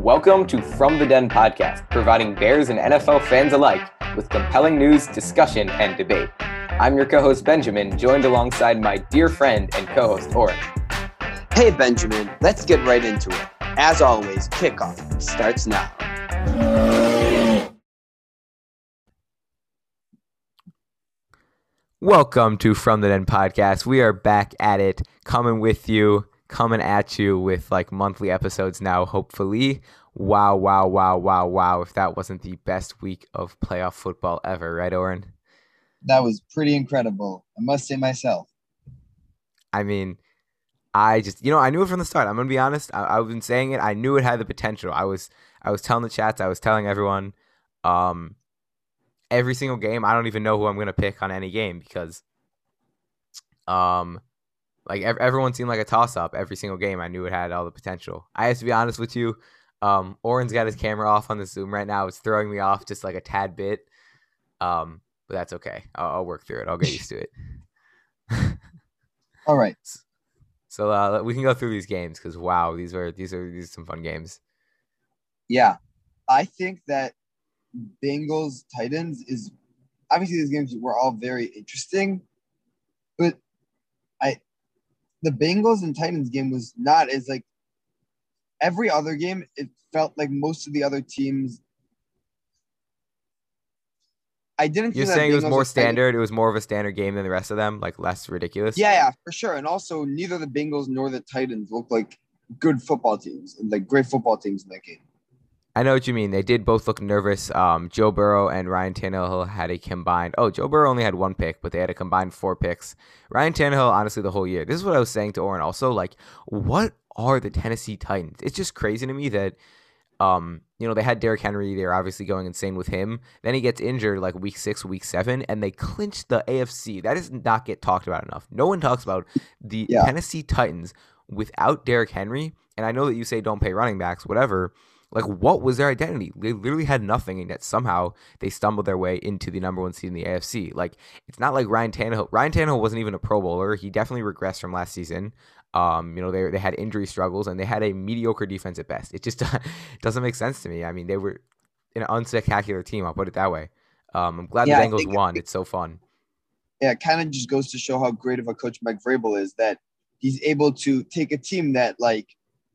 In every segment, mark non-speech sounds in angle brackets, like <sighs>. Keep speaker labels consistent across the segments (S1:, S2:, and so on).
S1: Welcome to From the Den podcast, providing Bears and NFL fans alike with compelling news, discussion, and debate. I'm your co host, Benjamin, joined alongside my dear friend and co host, Oren.
S2: Hey, Benjamin, let's get right into it. As always, kickoff starts now.
S1: Welcome to From the Den podcast. We are back at it, coming with you, coming at you with like monthly episodes now, hopefully. Wow, wow, wow, wow, wow. If that wasn't the best week of playoff football ever, right, Oren?
S3: That was pretty incredible. I must say myself.
S1: I mean, I just you know I knew it from the start. I'm gonna be honest. I, have been saying it. I knew it had the potential. I was I was telling the chats. I was telling everyone. Um, every single game. I don't even know who I'm gonna pick on any game because, um, like ev- everyone seemed like a toss up every single game. I knew it had all the potential. I have to be honest with you. Um, Oren's got his camera off on the Zoom right now. It's throwing me off just like a tad bit. Um, but that's okay. I'll, I'll work through it. I'll get used to it. <laughs>
S3: all right.
S1: So uh, we can go through these games because wow, these are these are these are some fun games.
S3: Yeah, I think that Bengals Titans is obviously these games were all very interesting, but I the Bengals and Titans game was not as like every other game. It felt like most of the other teams. I didn't.
S1: You're saying it was more standard. It was more of a standard game than the rest of them, like less ridiculous.
S3: Yeah, yeah, for sure. And also, neither the Bengals nor the Titans looked like good football teams and like great football teams in that game.
S1: I know what you mean. They did both look nervous. Um, Joe Burrow and Ryan Tannehill had a combined. Oh, Joe Burrow only had one pick, but they had a combined four picks. Ryan Tannehill, honestly, the whole year. This is what I was saying to Oren. Also, like, what are the Tennessee Titans? It's just crazy to me that, um, you know, they had Derrick Henry. They're obviously going insane with him. Then he gets injured like week six, week seven, and they clinch the AFC. That does not get talked about enough. No one talks about the yeah. Tennessee Titans without Derrick Henry. And I know that you say don't pay running backs, whatever. Like, what was their identity? They literally had nothing, and yet somehow they stumbled their way into the number one seed in the AFC. Like, it's not like Ryan Tannehill. Ryan Tannehill wasn't even a Pro Bowler. He definitely regressed from last season. Um, you know, they, they had injury struggles and they had a mediocre defense at best. It just <laughs> doesn't make sense to me. I mean, they were an unspectacular team. I'll put it that way. Um, I'm glad yeah, the Bengals won. It's so fun.
S3: Yeah, it kind of just goes to show how great of a coach Mike Vrabel is that he's able to take a team that like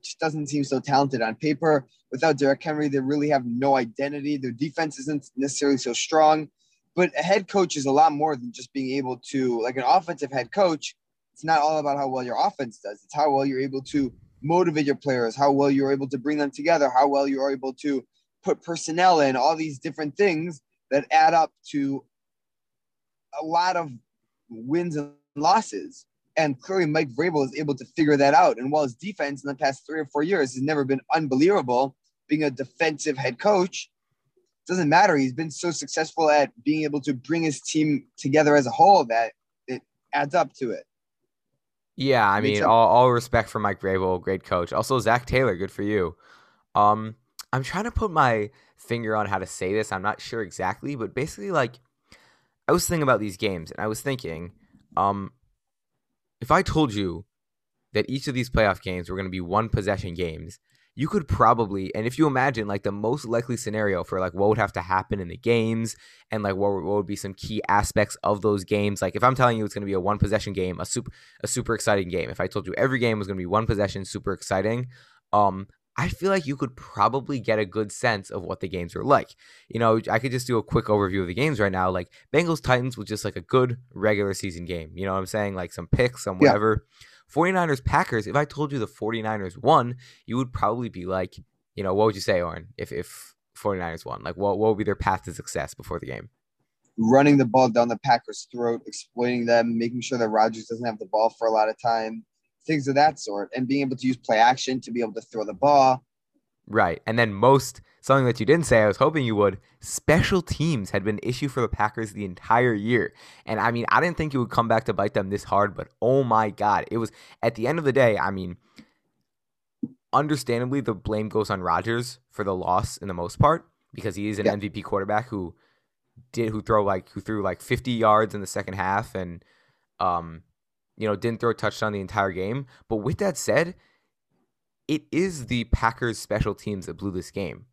S3: just doesn't seem so talented on paper. Without Derrick Henry, they really have no identity. Their defense isn't necessarily so strong. But a head coach is a lot more than just being able to, like an offensive head coach, it's not all about how well your offense does. It's how well you're able to motivate your players, how well you're able to bring them together, how well you're able to put personnel in, all these different things that add up to a lot of wins and losses. And clearly, Mike Vrabel is able to figure that out. And while his defense in the past three or four years has never been unbelievable, being a defensive head coach, doesn't matter. He's been so successful at being able to bring his team together as a whole that it adds up to it.
S1: Yeah, I mean, all, all respect for Mike Vrabel, great coach. Also, Zac Taylor, good for you. Um, I'm trying to put my finger on how to say this. I'm not sure exactly, but basically, like, I was thinking about these games, and I was thinking, um, if I told you that each of these playoff games were going to be one possession games, you could probably, and if you imagine like the most likely scenario for like what would have to happen in the games and like what, what would be some key aspects of those games, like if I'm telling you it's going to be a one possession game, a super a super exciting game. If I told you every game was going to be one possession, super exciting, um, I feel like you could probably get a good sense of what the games were like. You know, I could just do a quick overview of the games right now. Like Bengals Titans was just like a good regular season game. You know what I'm saying? Like some picks, some whatever. Yeah 49ers Packers, if I told you the 49ers won, you would probably be like, you know, what would you say, Oren, if, if 49ers won? Like, what, what would be their path to success before the game?
S3: Running the ball down the Packers' throat, exploiting them, making sure that Rodgers doesn't have the ball for a lot of time, things of that sort, and being able to use play action to be able to throw the ball.
S1: Right. And then most something that you didn't say, I was hoping you would, special teams had been an issue for the Packers the entire year. And I mean, I didn't think it would come back to bite them this hard, but oh my God. It was at the end of the day, I mean, understandably the blame goes on Rodgers for the loss in the most part, because he is an yeah. MVP quarterback who did who throw like who threw like 50 yards in the second half and um you know didn't throw a touchdown the entire game. But with that said, it is the Packers special teams that blew this game.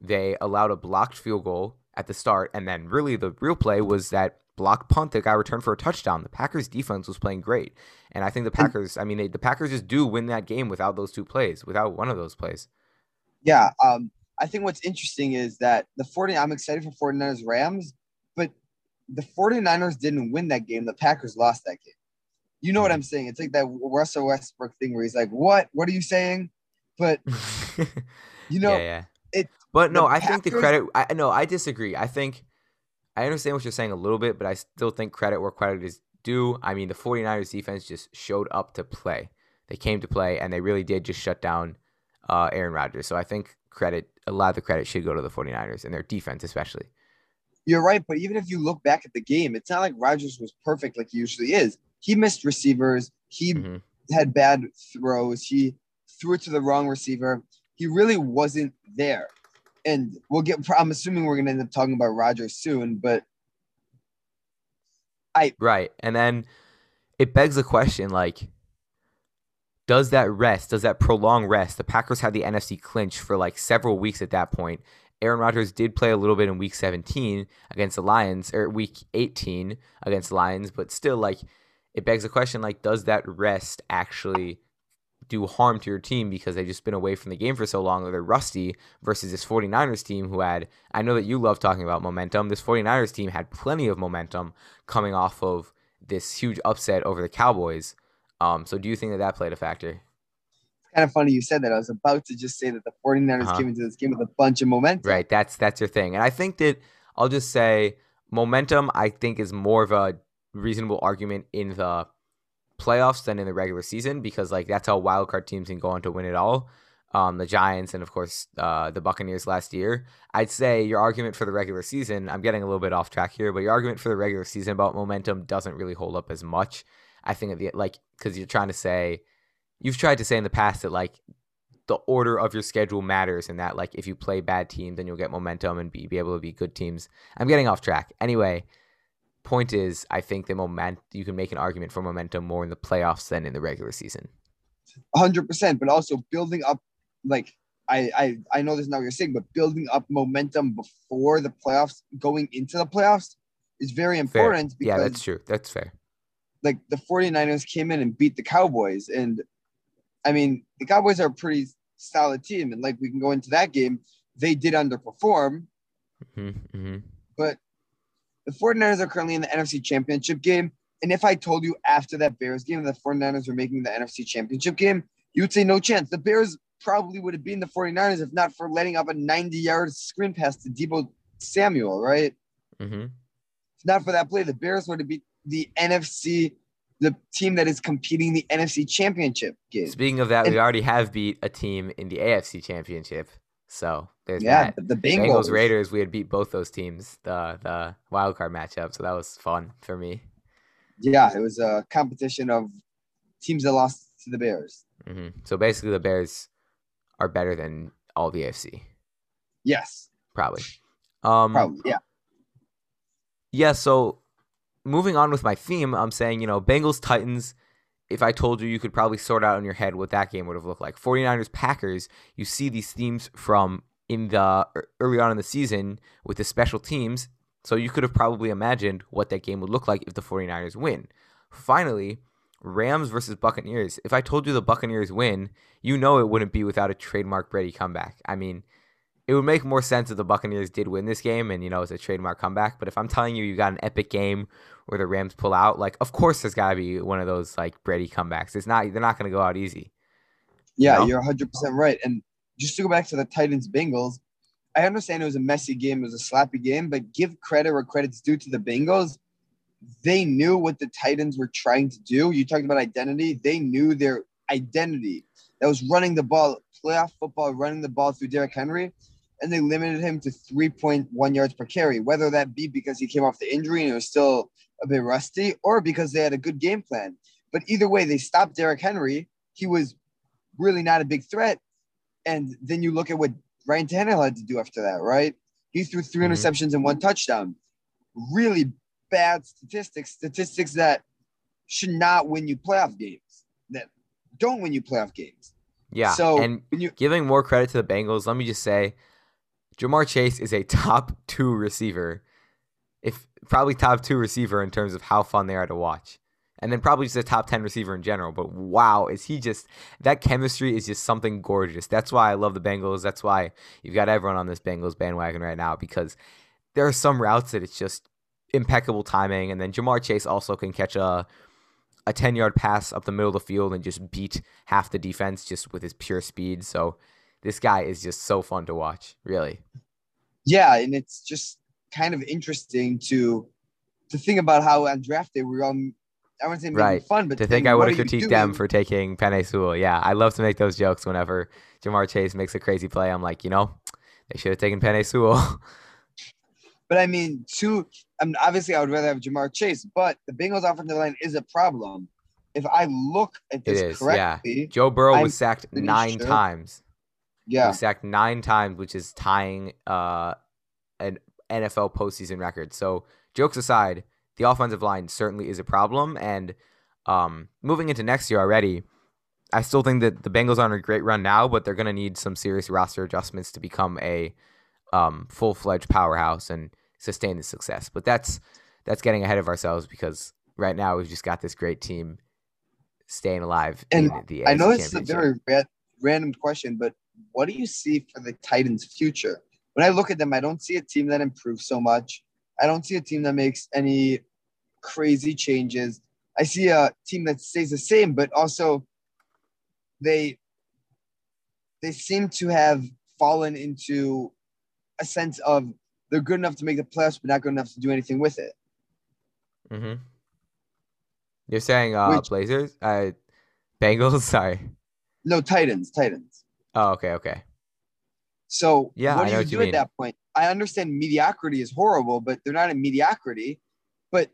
S1: They allowed a blocked field goal at the start, and then really the real play was that block punt that got returned for a touchdown. The Packers defense was playing great, and I think the Packers. I mean, they, the Packers just do win that game without those two plays, without one of those plays.
S3: Yeah, um, I think what's interesting is that the 40. I'm excited for 49ers Rams, but the 49ers didn't win that game. The Packers lost that game. You know what I'm saying? It's like that Russell Westbrook thing where he's like, "What? What are you saying?" But <laughs> you know,
S1: yeah, yeah.
S3: it.
S1: But no, I think the credit. I no, I disagree. I think I understand what you're saying a little bit, but I still think credit where credit is due. I mean, the 49ers defense just showed up to play. They came to play, and they really did just shut down uh, Aaron Rodgers. So I think credit, a lot of the credit should go to the 49ers and their defense, especially.
S3: You're right, but even if you look back at the game, it's not like Rodgers was perfect like he usually is. He missed receivers. He
S1: Mhm.
S3: had bad throws. He threw it to the wrong receiver. He really wasn't there. And we'll get. I'm assuming we're gonna end up talking about Rodgers soon, but I.
S1: Right. And then it begs the question like, does that rest, does that prolonged rest? The Packers had the NFC clinch for like several weeks at that point. Aaron Rodgers did play a little bit in week 17 against the Lions, or week 18 against the Lions, but still, like, it begs the question like, does that rest actually do harm to your team because they've just been away from the game for so long or they're rusty versus this 49ers team who had I know that you love talking about momentum. This 49ers team had plenty of momentum coming off of this huge upset over the Cowboys. Um, so do you think that that played a factor?
S3: it's kind of funny you said that. I was about to just say that the 49ers
S1: Uh-huh.
S3: came into this game with a bunch of momentum.
S1: Right, that's that's your thing. And I think that I'll just say momentum I think is more of a reasonable argument in the playoffs than in the regular season because like that's how wild card teams can go on to win it all. Um, the Giants and of course uh, the Buccaneers last year. I'd say your argument for the regular season. I'm getting a little bit off track here, but your argument for the regular season about momentum doesn't really hold up as much. I think at the like because you're trying to say you've tried to say in the past that like the order of your schedule matters and that like if you play bad teams then you'll get momentum and be, be able to be good teams i'm getting off track anyway point is i think the moment you can make an argument for momentum more in the playoffs than in the regular season.
S3: 100%, but also building up, like, I, I, I know this is not what you're saying, but building up momentum before the playoffs, going into the playoffs, is very
S1: fair.
S3: important
S1: yeah
S3: because
S1: that's true. That's fair.
S3: like the 49ers came in and beat the Cowboys. And I mean, the Cowboys are a pretty solid team. And like we can go into that game, they did underperform,
S1: hmm hmm
S3: but the 49ers are currently in the NFC Championship game. And if I told you after that Bears game that the 49ers were making the NFC Championship game, you would say no chance. The Bears probably would have been the 49ers if not for letting up a 90 yard screen pass to Deebo Samuel, right?
S1: hmm
S3: If not for that play, the Bears would have beat the NFC, the team that is competing the NFC Championship game.
S1: speaking of that we already have beat a team in the afc championship so there's
S3: Yeah,
S1: that
S3: the
S1: Bengals
S3: Bengals.
S1: Raiders, we had beat both those teams, the the wild card matchup, so that was fun for me.
S3: Yeah, it was a competition of teams that lost to the Bears.
S1: hmm So basically, the Bears are better than all the AFC,
S3: Yes,
S1: probably. Um,
S3: probably. Yeah.
S1: Yeah. So moving on with my theme, I'm saying you know Bengals Titans. If I told you, you could probably sort out in your head what that game would have looked like. 49ers Packers. You see these themes from in the er, early on in the season with the special teams. So you could have probably imagined what that game would look like if the 49ers win. Finally, Rams versus Buccaneers. If I told you the Buccaneers win, you know it wouldn't be without a trademark Brady comeback. I mean, it would make more sense if the Buccaneers did win this game and you know it's a trademark comeback. But if I'm telling you you got an epic game where the Rams pull out, like of course there's got to be one of those like Brady comebacks. It's not they're not going to go out easy.
S3: Yeah,
S1: No?
S3: you're 100% right. And just to go back to the Titans Bengals, I understand it was a messy game, it was a sloppy game, but give credit where credit's due to the Bengals. They knew what the Titans were trying to do. You talked about identity. They knew their identity. That was running the ball, playoff football, running the ball through Derrick Henry, and they limited him to 3.1 yards per carry, whether that be because he came off the injury and it was still a bit rusty, or because they had a good game plan. But either way, they stopped Derrick Henry. He was really not a big threat. And then you look at what Ryan Tannehill had to do after that, right? He threw 3
S1: Mhm.
S3: interceptions and one touchdown. Really bad statistics, statistics that should not win you playoff games, that don't win you playoff games.
S1: Yeah.
S3: So
S1: and
S3: when you
S1: giving more credit to the Bengals, let me just say, Ja'Marr Chase is a top two receiver, if probably top two receiver in terms of how fun they are to watch, and then probably just a top ten receiver in general. But wow, is he just that chemistry is just something gorgeous. That's why I love the Bengals. That's why you've got everyone on this Bengals bandwagon right now because there are some routes that it's just impeccable timing, and then Ja'Marr Chase also can catch a a 10 yard pass up the middle of the field and just beat half the defense just with his pure speed. So this guy is just so fun to watch, really.
S3: yeah, and it's just kind of interesting to to think about how on draft day we were all I wouldn't say making
S1: Right.
S3: fun, but
S1: To think I would have critiqued them for taking Penei Sewell. Yeah, I love to make those jokes whenever Ja'Marr Chase makes a crazy play. I'm like, you know, they should have taken Penei Sewell. <laughs>
S3: But I mean, two. I mean, obviously, I would rather have Ja'Marr Chase, but the Bengals' offensive line is a problem. If I look at
S1: It
S3: this
S1: is, yeah.
S3: correctly,
S1: Joe Burrow
S3: I'm
S1: was sacked nine
S3: sure-
S1: times. He
S3: yeah,
S1: was sacked nine times, which is tying uh, an NFL postseason record. So, jokes aside, the offensive line certainly is a problem. And um, moving into next year already, I still think that the Bengals are on a great run now, but they're going to need some serious roster adjustments to become a um, full fledged powerhouse and sustain the success. But that's that's getting ahead of ourselves because right now we've just got this great team staying alive
S3: And
S1: in the
S3: I know it's a very ra- random question, but what do you see for the Titans' future? When I look at them, I don't see a team that improves so much. I don't see a team that makes any crazy changes. I see a team that stays the same, but also they they seem to have fallen into a sense of they're good enough to make the playoffs, but not good enough to do anything with it.
S1: Mm-hmm. You're saying uh
S3: Which-
S1: Blazers? Uh Bengals, <laughs> sorry.
S3: No, Titans, Titans.
S1: Oh, okay, okay.
S3: So
S1: Yeah,
S3: what do you
S1: what
S3: do
S1: you
S3: at
S1: mean.
S3: that point? I understand mediocrity is horrible, but they're not in mediocrity. But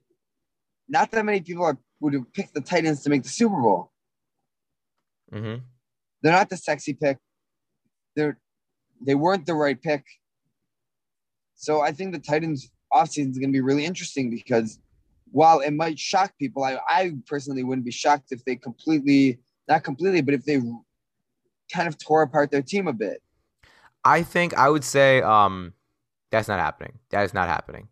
S3: not that many people are, would have picked the Titans to make the Super Bowl.
S1: Mm-hmm.
S3: They're not the sexy pick. They're they weren't the right pick. So I think the Titans offseason is going to be really interesting because while it might shock people, I, I personally wouldn't be shocked if they completely, not completely, but if they kind of tore apart their team a bit.
S1: I think I would say um that's not happening. That is not happening.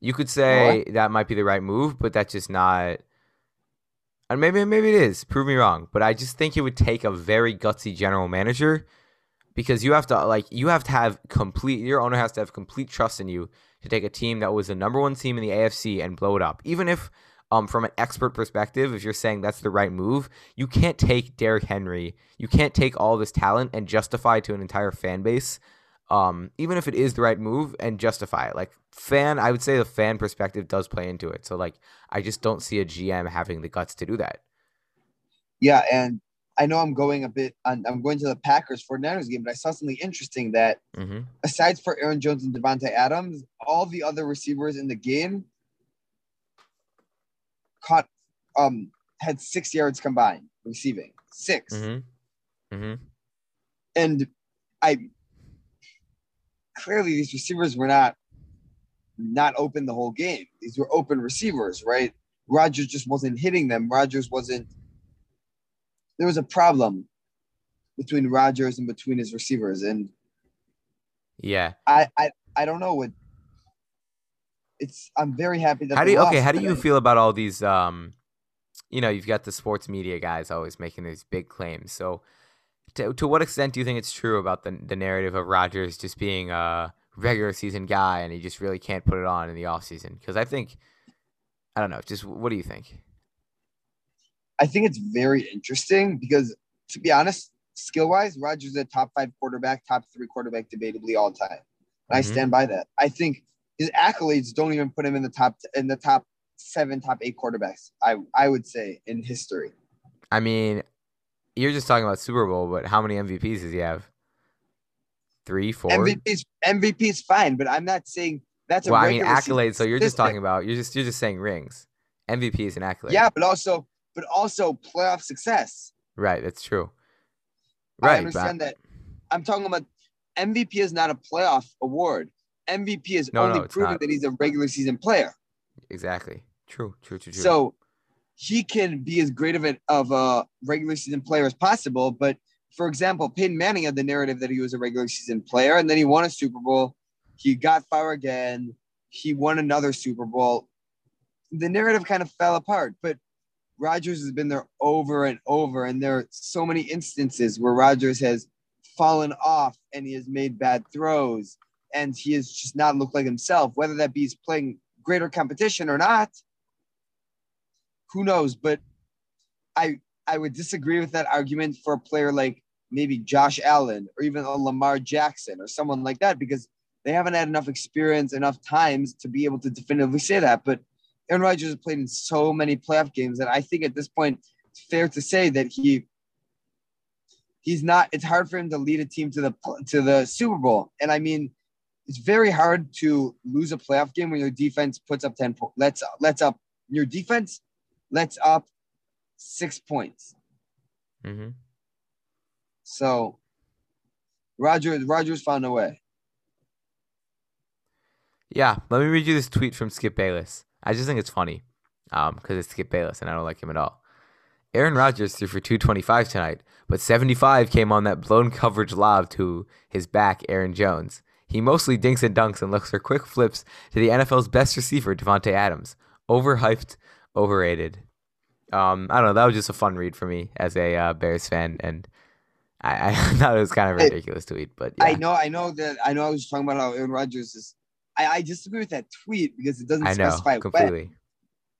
S1: You could say that might be the right move, but that's just not and maybe maybe it is. Prove me wrong. But I just think it would take a very gutsy general manager because you have to like you have to have complete your owner has to have complete trust in you to take a team that was the number one team in the AFC and blow it up. Even if um from an expert perspective, if you're saying that's the right move, you can't take Derrick Henry, you can't take all this talent and justify to an entire fan base. Um, even if it is the right move and justify it. Like fan, I would say the fan perspective does play into it. So like I just don't see a GM having the guts to do that.
S3: Yeah, and I know I'm going a bit on, I'm going to the Packers 49ers game, but I saw something interesting that
S1: Mm-hmm.
S3: aside for Aaron Jones and Davante Adams, all the other receivers in the game caught um had six yards combined receiving. 6
S1: Mm-hmm. Mm-hmm.
S3: And I clearly these receivers were not not open the whole game. These were open receivers, right? Rodgers just wasn't hitting them. Rodgers wasn't there was a problem between Rodgers and between his receivers. And
S1: Yeah.
S3: I I, I don't know what it's I'm very happy that
S1: How do you okay? How do you
S3: I-
S1: feel about all these? Um, you know, you've got the sports media guys always making these big claims. So, to to what extent do you think it's true about the the narrative of Rodgers just being a regular season guy and he just really can't put it on in the off season? Because I think, I don't know. Just what do you think?
S3: I think it's very interesting because to be honest, skill wise, Rodgers is a top five quarterback, top three quarterback debatably all time. And I
S1: Mhm.
S3: stand by that. I think his accolades don't even put him in the top in the top seven, top eight quarterbacks. I I would say in history.
S1: I mean, you're just talking about Super Bowl, but how many MVPs does he have? Three, four.
S3: MVP's MVP is fine, but I'm not saying that's a
S1: well, I mean accolades. So you're just talking about you're just you're just saying rings. MVP is an accolade.
S3: Yeah, but also but also playoff success.
S1: Right. That's true.
S3: I
S1: Right.
S3: understand that. I'm talking about MVP is not a playoff award. MVP is
S1: No, no,
S3: only proving
S1: not.
S3: that he's a regular season player.
S1: Exactly. True. True. True. True.
S3: So he can be as great of a, of a regular season player as possible, but for example, Peyton Manning had the narrative that he was a regular season player, and then he won a Super Bowl. He got fired again. He won another Super Bowl. The narrative kind of fell apart, but Rodgers has been there over and over, and there are so many instances where Rodgers has fallen off and he has made bad throws and he has just not looked like himself, whether that be he's playing greater competition or not. Who knows? But I I would disagree with that argument for a player like maybe Josh Allen or even a Lamar Jackson or someone like that because they haven't had enough experience, enough times to be able to definitively say that. But Aaron Rodgers has played in so many playoff games that I think at this point it's fair to say that he he's not. It's hard for him to lead a team to the to the Super Bowl. And I mean, it's very hard to lose a playoff game when your defense puts up ten points. Let's let's up your defense. Let's up six points.
S1: Mm-hmm.
S3: So Rodgers Rogers found a way.
S1: Yeah, let me read you this tweet from Skip Bayless. I just think it's funny um, because it's Skip Bayless and I don't like him at all. Aaron Rodgers threw for 225 tonight, but 75 came on that blown coverage lob to his back, Aaron Jones. He mostly dinks and dunks and looks for quick flips to the NFL's best receiver, Davante Adams. Overhyped, overrated. Um, I don't know. That was just a fun read for me as a uh, Bears fan, and I, I <laughs> thought it was kind of a ridiculous tweet. But yeah.
S3: I know, I know that I know I was talking about how Aaron Rodgers is I, I disagree with that tweet because it doesn't
S1: I know
S3: specify
S1: completely.
S3: when.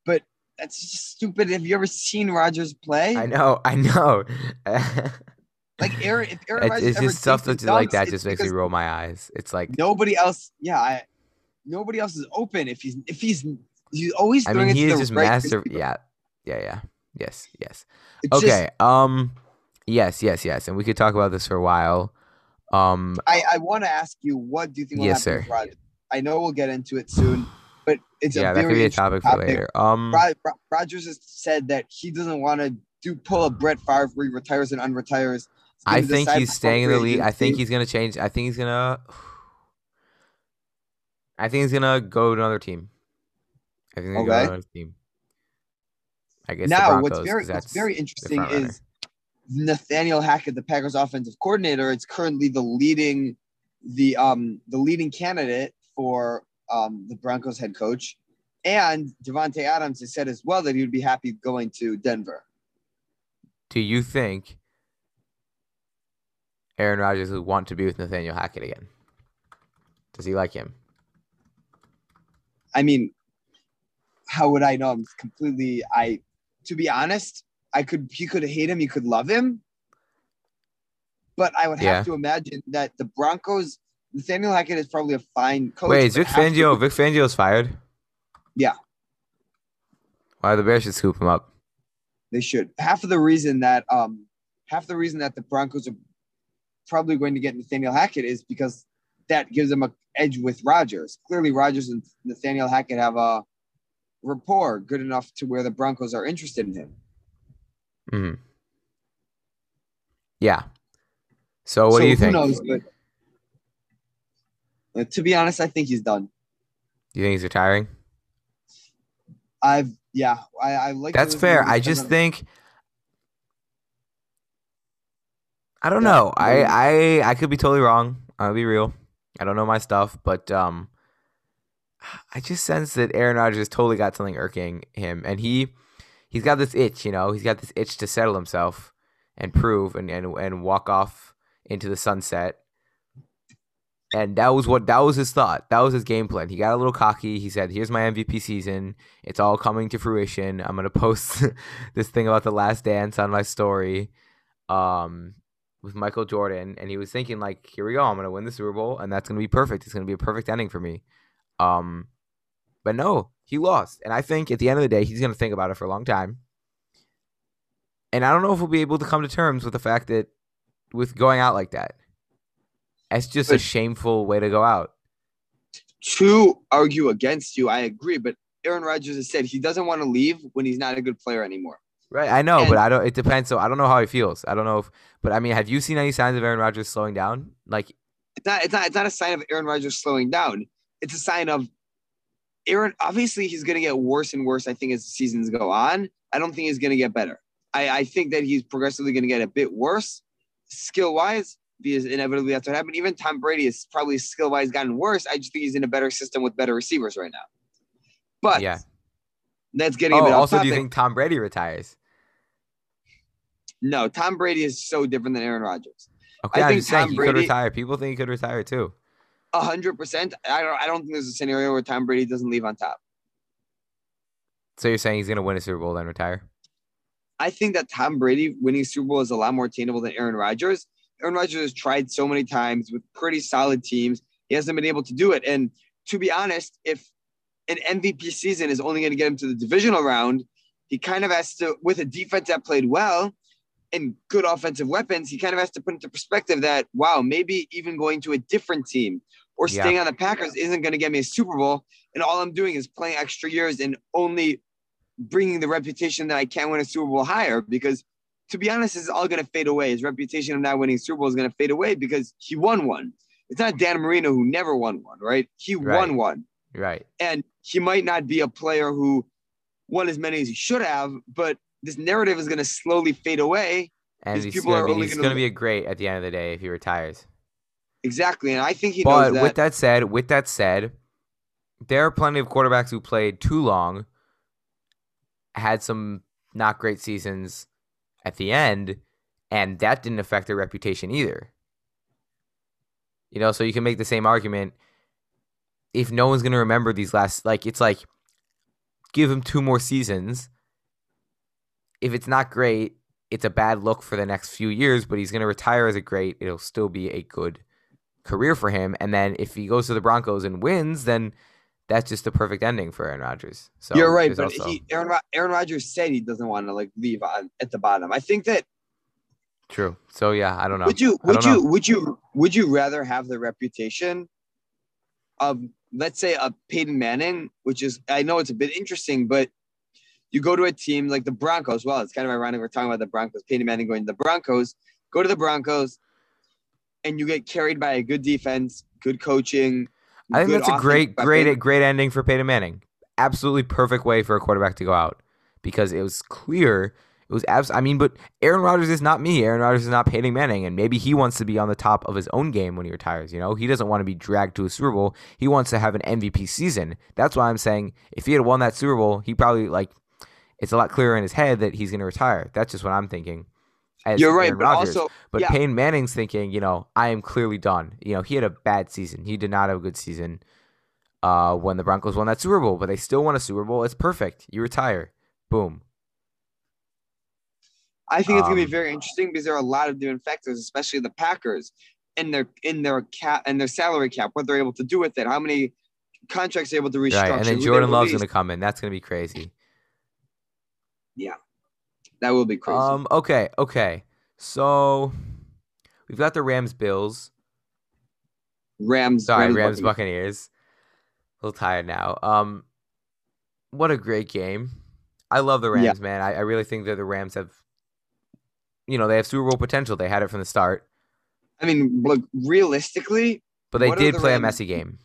S3: But that's just stupid. Have you ever seen Rodgers play?
S1: I know, I know. <laughs>
S3: like Aaron, if Aaron
S1: it's,
S3: Rodgers
S1: it's
S3: ever
S1: just stuff
S3: takes
S1: that like that just makes me roll my eyes. It's like
S3: Nobody else, yeah, I, nobody else is open. If he's if he's he's always
S1: I mean, he is just
S3: right
S1: master.
S3: receiver.
S1: Yeah, yeah, yeah. Yes, yes.
S3: It's just-
S1: Okay. um. Yes, yes, yes. And we could talk about this for a while. Um.
S3: I, I want to ask you, what do you think will
S1: Yes,
S3: happen
S1: sir.
S3: I know we'll get into it soon, but it's
S1: yeah,
S3: a
S1: that could be a
S3: interesting
S1: topic for later. Um.
S3: Rod- Rod- Rodgers has said that he doesn't want to do pull a Brett Favre where he retires and unretires.
S1: I think he's staying in the league. I think he's gonna change. I think he's gonna. I think he's gonna go to another team. I think he's gonna go
S3: Okay.
S1: to another team. I guess
S3: now
S1: Broncos,
S3: what's very what's very interesting is Nathaniel Hackett, the Packers offensive coordinator. It's currently the leading the um the leading candidate for um the Broncos head coach. And Davante Adams has said as well that he would be happy going to Denver.
S1: Do you think Aaron Rodgers would want to be with Nathaniel Hackett again? Does he like him?
S3: I mean, how would I know? I'm completely I to be honest, I could you could hate him, you could love him. But I would have
S1: Yeah.
S3: to imagine that the Broncos Nathaniel Hackett is probably a fine coach.
S1: Wait, is Vic Fangio? Vic Fangio's fired.
S3: Yeah.
S1: Why the Bears should scoop him up?
S3: They should. Half of the reason that um half the reason that the Broncos are probably going to get Nathaniel Hackett is because that gives them a edge with Rodgers. Clearly, Rodgers and Nathaniel Hackett have a rapport good enough to where the Broncos are interested in him.
S1: hmm Yeah. So what
S3: So
S1: do you think?
S3: knows, but to be honest, I think he's done.
S1: Do you think he's retiring?
S3: I've yeah, I, I like.
S1: That's fair. I just think I don't
S3: Yeah,
S1: know. I. I I could be totally wrong. I'll be real. I don't know my stuff, but um I just sense that Aaron Rodgers totally got something irking him and he he's got this itch, you know. He's got this itch to settle himself and prove and and, and walk off into the sunset. And that was what that was his thought. That was his game plan. He got a little cocky. He said, "Here's my MVP season. It's all coming to fruition. I'm gonna <laughs> post this thing about the Last Dance on my story, um, with Michael Jordan." And he was thinking, like, "Here we go. I'm gonna win the Super Bowl, and that's gonna be perfect. It's gonna be a perfect ending for me." Um, but no, he lost. And I think at the end of the day, he's gonna think about it for a long time. And I don't know if we'll be able to come to terms with the fact that with going out like that. It's just a shameful way to go out.
S3: to argue against you, I agree. But Aaron Rodgers has said he doesn't want to leave when he's not a good player anymore.
S1: Right, I know,
S3: And-
S1: but I don't. It depends. So I don't know how he feels. I don't know if, but I mean, have you seen any signs of Aaron Rodgers slowing down? Like,
S3: It's not. It's not. It's not a sign of Aaron Rodgers slowing down. It's a sign of Aaron. Obviously, he's going to get worse and worse. I think as the seasons go on. I don't think he's going to get better. I, I think that he's progressively going to get a bit worse. skill wise, because inevitably that's what happened. Even Tom Brady is probably skill wise gotten worse. I just think he's in a better system with better receivers right now. But
S1: Yeah.
S3: that's getting a
S1: Oh, also, do you think Tom Brady retires?
S3: No, Tom Brady is so different than Aaron Rodgers.
S1: Okay,
S3: I
S1: I'm
S3: think
S1: just saying
S3: Tom
S1: he could retire. People think he could retire too.
S3: A hundred percent. I don't. I don't think there's a scenario where Tom Brady doesn't leave on top.
S1: So you're saying he's gonna win a Super Bowl then retire?
S3: I think that Tom Brady winning Super Bowl is a lot more attainable than Aaron Rodgers. Aaron Rodgers has tried so many times with pretty solid teams. He hasn't been able to do it. And to be honest, if an MVP season is only going to get him to the divisional round, he kind of has to, with a defense that played well and good offensive weapons, he kind of has to put into perspective that, wow, maybe even going to a different team or
S1: Yeah.
S3: staying on the Packers isn't going to get me a Super Bowl. And all I'm doing is playing extra years and only bringing the reputation that I can't win a Super Bowl higher because to be honest, this is all going to fade away. His reputation of not winning Super Bowl is going to fade away because he won one. It's not Dan Marino who never won one, right? He
S1: Right.
S3: won one.
S1: Right.
S3: And he might not be a player who won as many as he should have, but this narrative is going to slowly fade away.
S1: And
S3: These people are
S1: be,
S3: only
S1: he's
S3: gonna
S1: gonna be a great at the end of the day if he retires.
S3: Exactly. And I think he
S1: but
S3: knows that.
S1: with that said, with that said, there are plenty of quarterbacks who played too long, had some not great seasons at the end, and that didn't affect their reputation either. You know, so you can make the same argument if no one's gonna remember these last like it's like give him two more seasons. If it's not great, it's a bad look for the next few years, but he's gonna retire as a great, it'll still be a good career for him. And then if he goes to the Broncos and wins, then that's just the perfect ending for Aaron Rodgers. So
S3: You're right, but
S1: also-
S3: he, Aaron, Aaron Rodgers said he doesn't want to like leave on, at the bottom. I think that
S1: true. So yeah, I don't know.
S3: Would you would you would you would you rather have the reputation of let's say a Peyton Manning, which is I know it's a bit interesting, but you go to a team like the Broncos. Well, it's kind of ironic we're talking about the Broncos. Peyton Manning going to the Broncos. Go to the Broncos, and you get carried by a good defense, good coaching.
S1: I think that's a great,
S3: weapon.
S1: great, great ending for Peyton Manning. Absolutely perfect way for a quarterback to go out because it was clear. It was abs- I mean, but Aaron Rodgers is not me. Aaron Rodgers is not Peyton Manning, and maybe he wants to be on the top of his own game when he retires. You know, he doesn't want to be dragged to a Super Bowl. He wants to have an MVP season. That's why I'm saying if he had won that Super Bowl, he probably like it's a lot clearer in his head that he's going to retire. That's just what I'm thinking. as
S3: You're right,
S1: Aaron
S3: but
S1: Rodgers.
S3: also
S1: But
S3: yeah.
S1: Peyton Manning's thinking, you know, I am clearly done. You know, he had a bad season. He did not have a good season uh, when the Broncos won that Super Bowl, but they still won a Super Bowl. It's perfect. You retire. Boom.
S3: I think it's gonna be
S1: Um,
S3: very interesting because there are a lot of different factors, especially the Packers in their in their cap and their salary cap, what they're able to do with it, how many contracts they're able to restructure.
S1: Right. And then Jordan Love's going to come in. That's going to be crazy.
S3: Yeah, that will be crazy.
S1: Um. Okay. Okay. So we've got the Rams Bills.
S3: Rams.
S1: Sorry, Rams,
S3: Buccaneers.
S1: Buccaneers. A little tired now. Um, what a great game. I love the Rams,
S3: Yeah.
S1: man. I, I really think that the Rams have, you know, they have Super Bowl potential. They had it from the start,
S3: I mean, look, realistically,
S1: but they did
S3: the
S1: play a messy game.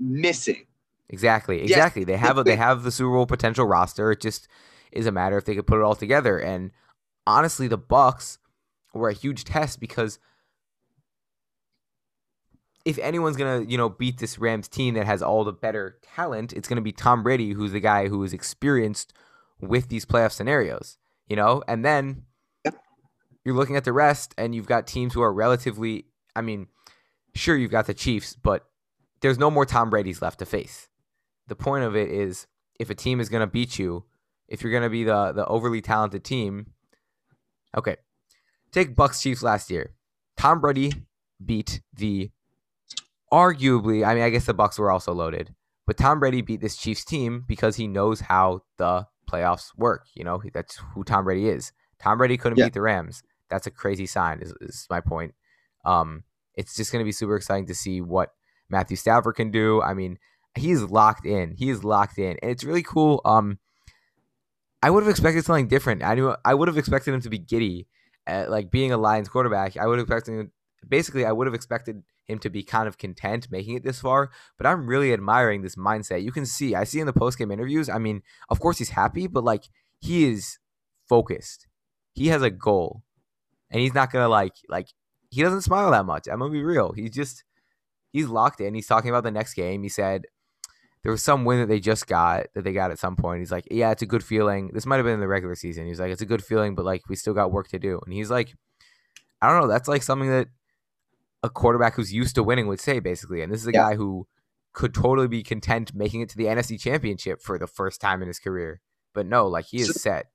S3: missing.
S1: Exactly,
S3: Yes,
S1: exactly. they have a, they
S3: they-
S1: have the Super Bowl potential roster. It just is a matter if they could put it all together. And honestly, the Bucks were a huge test because if anyone's gonna you know beat this Rams team that has all the better talent, it's gonna be Tom Brady, who's the guy who is experienced with these playoff scenarios. You know, and then you're looking at the rest, and you've got teams who are relatively. I mean, sure, you've got the Chiefs, but there's no more Tom Brady's left to face. The point of it is if a team is going to beat you, if you're going to be the the overly talented team, okay. Take Bucks Chiefs last year. Tom Brady beat the arguably, I mean, I guess the Bucks were also loaded, but Tom Brady beat this Chiefs team because he knows how the playoffs work. You know, that's who Tom Brady is. Tom Brady couldn't
S3: Yeah.
S1: beat the Rams. That's a crazy sign. Is, is my point. Um, it's just going to be super exciting to see what Matthew Stafford can do. I mean, he's locked in. He is locked in, and it's really cool. Um, I would have expected something different. I knew I would have expected him to be giddy, uh, like being a Lions quarterback. I would have expected, him, basically, I would have expected him to be kind of content making it this far. But I'm really admiring this mindset. You can see, I see in the post game interviews. I mean, of course he's happy, but like he is focused. He has a goal, and he's not gonna like like he doesn't smile that much. I'm gonna be real. He's just he's locked in. He's talking about the next game. He said there was some win that they just got that they got at some point. He's like, yeah, it's a good feeling. This might have been in the regular season. He's like, it's a good feeling, but like we still got work to do. And he's like, I don't know. That's like something that a quarterback who's used to winning would say basically. And this is a yeah. guy who could totally be content making it to the NFC Championship for the first time in his career. But no, like he is so, set.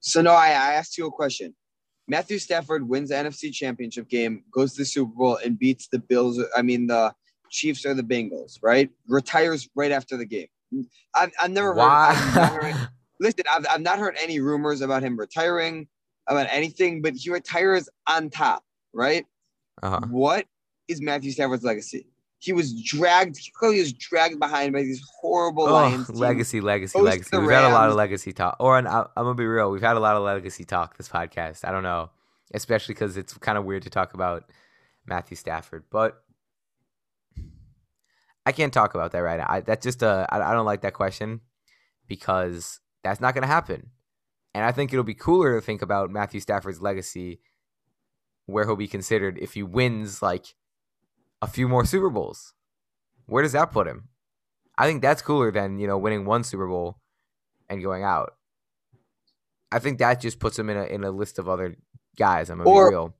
S3: So no, I, I asked you a question. Matthew Stafford wins the NFC Championship game, goes to the Super Bowl, and beats the Bills. I mean the Chiefs or the Bengals, right? Retires right after the game. I've, I've never heard. I've heard <laughs> listen, I've, I've not heard any rumors about him retiring, about anything, but he retires on top, right? Uh-huh. What is Matthew Stafford's legacy? He was dragged. He clearly was dragged behind by these horrible oh, Lions.
S1: Legacy, legacy, legacy. We've had a lot of legacy talk. Or I'm, I'm gonna be real. We've had a lot of legacy talk this podcast. I don't know, especially because it's kind of weird to talk about Matthew Stafford, but I can't talk about that right now. I, that's just a. I, I don't like that question because that's not gonna happen. And I think it'll be cooler to think about Matthew Stafford's legacy, where he'll be considered if he wins like a few more Super Bowls. Where does that put him? I think that's cooler than, you know, winning one Super Bowl and going out. I think that just puts him in a in a list of other guys. I'm gonna or, be real.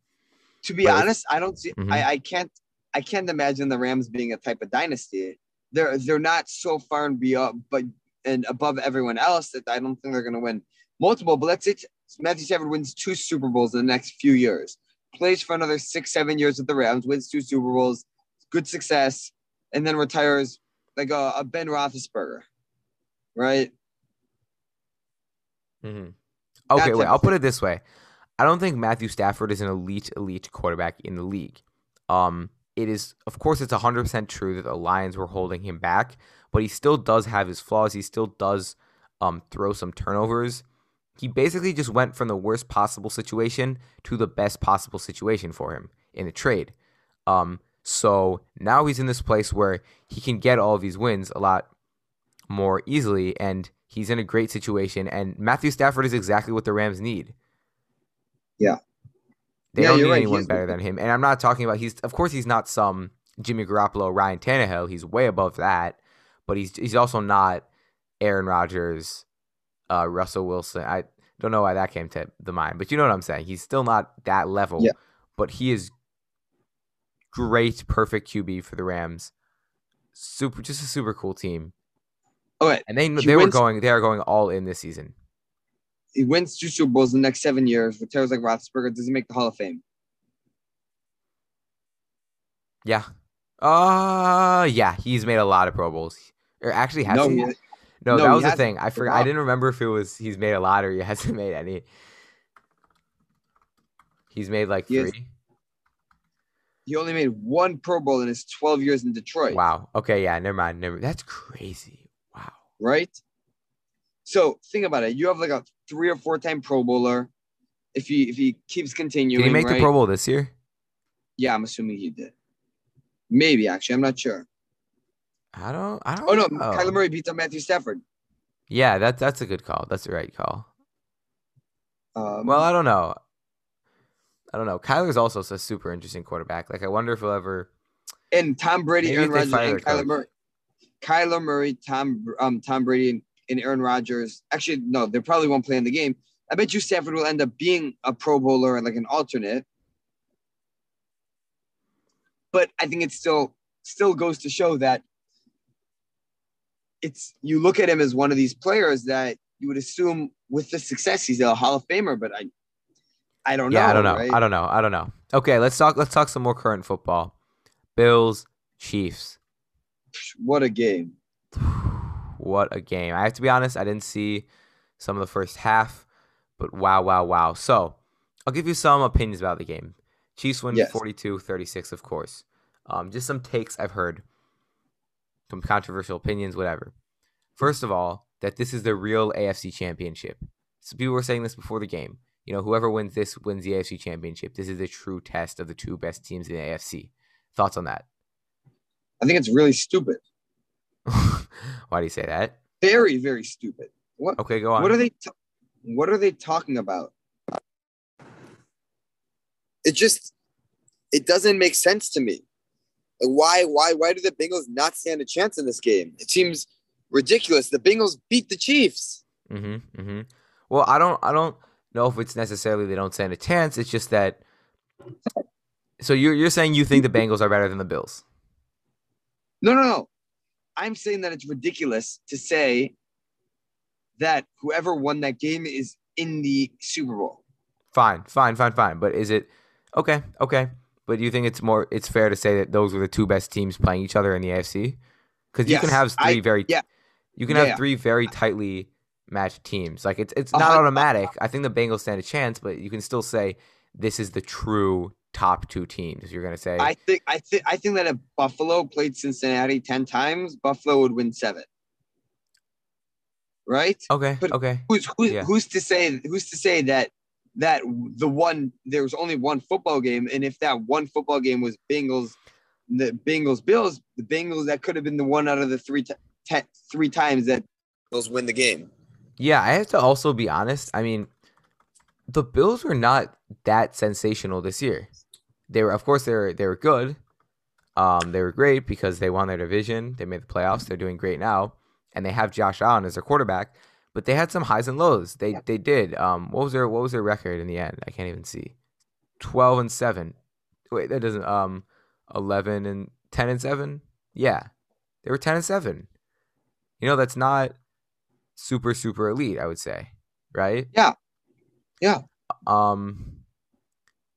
S3: To be but honest, I don't see mm-hmm. I, I can't I can't imagine the Rams being a type of dynasty. They're they're not so far and beyond but and above everyone else that I don't think they're gonna win multiple, but let's say Matthew Stafford wins two Super Bowls in the next few years, plays for another six, seven years with the Rams, wins two Super Bowls, good success, and then retires like a, a Ben Roethlisberger, right?
S1: Mm-hmm. Okay, wait. I'll put it this way: I don't think Matthew Stafford is an elite, elite quarterback in the league. Um, it is, of course, it's hundred percent true that the Lions were holding him back, but he still does have his flaws. He still does um throw some turnovers. He basically just went from the worst possible situation to the best possible situation for him in a trade. Um, so now he's in this place where he can get all of these wins a lot more easily, and he's in a great situation. And Matthew Stafford is exactly what the Rams need.
S3: Yeah.
S1: They yeah, don't need right. anyone he's better than him. And I'm not talking about he's of course he's not some Jimmy Garoppolo, Ryan Tannehill. He's way above that. But he's he's also not Aaron Rodgers, uh, Russell Wilson. I don't know why that came to the mind, but you know what I'm saying. He's still not that level. Yeah. But he is great, perfect QB for the Rams. Super, just a super cool team.
S3: Okay,
S1: and they they were going they are going all in this season.
S3: He wins two Super Bowls in the next seven years. with Retires like Roethlisberger. Does he make the Hall of Fame?
S1: Yeah. Uh yeah, he's made a lot of Pro Bowls. Or actually has no, he? no, no, that was the thing. I forgot. I didn't remember if it was he's made a lot or he <laughs> hasn't made any. He's made like three. Has,
S3: he only made one Pro Bowl in his 12 years in Detroit.
S1: Wow. Okay. Yeah. Never mind. Never. That's crazy. Wow.
S3: Right. So think about it. You have like a three or four time Pro Bowler. If he if he keeps continuing,
S1: did he make
S3: right?
S1: the Pro Bowl this year?
S3: Yeah, I'm assuming he did. Maybe actually, I'm not sure.
S1: I don't. I don't.
S3: Oh no, know. Kyler Murray beats up Matthew Stafford.
S1: Yeah, that's that's a good call. That's the right call. Um, well, I don't know. I don't know. Kyler's also a super interesting quarterback. Like I wonder if he'll ever.
S3: And Tom Brady, Aaron Rodgers, and Kyler Murray. Kyler Murray, Tom um Tom Brady, and, and Aaron Rodgers. Actually, no, they probably won't play in the game. I bet you Stafford will end up being a Pro Bowler and like an alternate. But I think it still still goes to show that it's you look at him as one of these players that you would assume with the success he's a Hall of Famer, but I I don't
S1: yeah,
S3: know.
S1: I don't know.
S3: Right?
S1: I don't know. I don't know. Okay, let's talk. Let's talk some more current football. Bills, Chiefs.
S3: What a game! <sighs> <sighs> <sighs>
S1: What a game! I have to be honest. I didn't see some of the first half, but wow, wow, wow. So I'll give you some opinions about the game. Chiefs win yes. 42-36, of course. Um, just some takes I've heard, some controversial opinions, whatever. First of all, that this is the real AFC Championship. So people were saying this before the game you know, whoever wins this wins the AFC Championship. This is the true test of the two best teams in the AFC. Thoughts on that?
S3: I think it's really stupid. <laughs>
S1: Why do you say that?
S3: Very, very stupid. What?
S1: Okay, go on.
S3: What are they? T- what are they talking about? It just, it doesn't make sense to me. Like why why why do the Bengals not stand a chance in this game? It seems ridiculous. The Bengals beat the Chiefs.
S1: Mm-hmm. Mm-hmm. Well, I don't I don't know if it's necessarily they don't stand a chance. It's just that. So you're you're saying you think the Bengals are better than the Bills?
S3: No, no, no. I'm saying that it's ridiculous to say that whoever won that game is in the Super Bowl.
S1: Fine, fine, fine, fine. But is it okay? Okay. But do you think it's more? It's fair to say that those were the two best teams playing each other in the AFC? Because you
S3: Yes,
S1: can have three
S3: I-
S1: very
S3: yeah.
S1: you can
S3: Yeah,
S1: have
S3: yeah.
S1: three very tightly matched teams. Like it's it's not automatic. I think the Bengals stand a chance, but you can still say this is the true top two teams. You're gonna say
S3: I think I think I think that if Buffalo played Cincinnati ten times, Buffalo would win seven. Right?
S1: okay,
S3: but-
S1: okay.
S3: Who's who's,
S1: Yeah.
S3: who's to say who's to say that that the one there was only one football game, and if that one football game was Bengals, the Bengals Bills, the Bengals that could have been the one out of the three ti- te- three times that Bills win the game.
S1: Yeah, I have to also be honest. I mean, the Bills were not that sensational this year. They were, of course, they were they were good. Um, they were great because they won their division. They made the playoffs. They're doing great now, and they have Josh Allen as their quarterback. But they had some highs and lows. They they did. Um, what was their what was their record in the end? I can't even see. Twelve and seven. Wait, that doesn't. Um, eleven and ten and seven. Yeah, they were ten and seven. You know that's not super super elite. I would say, right?
S3: Yeah. Yeah.
S1: Um.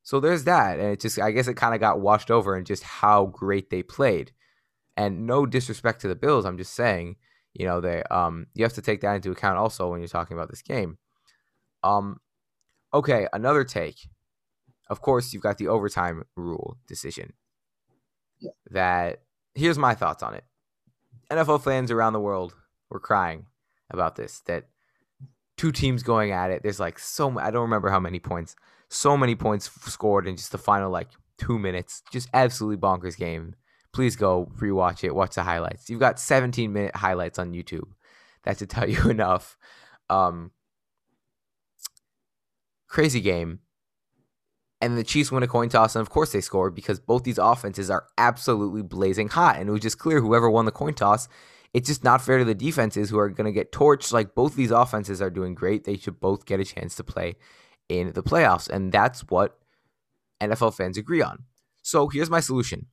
S1: So there's that, and it just I guess it kind of got washed over in just how great they played, and no disrespect to the Bills. I'm just saying, you know, they um you have to take that into account also when you're talking about this game. Um, okay, another take. Of course, you've got the overtime rule decision.
S3: Yeah.
S1: That here's my thoughts on it. NFL fans around the world were crying about this. That two teams going at it. There's like so ma- I don't remember how many points. So many points scored in just the final like two minutes. Just absolutely bonkers game. Please go rewatch it. Watch the highlights. You've got 17 minute highlights on YouTube. That should tell <laughs> you enough. Um, crazy game. And the Chiefs win a coin toss, and of course they score because both these offenses are absolutely blazing hot. And it was just clear whoever won the coin toss, it's just not fair to the defenses who are going to get torched. Like both these offenses are doing great. They should both get a chance to play in the playoffs. And that's what NFL fans agree on. So here's my solution.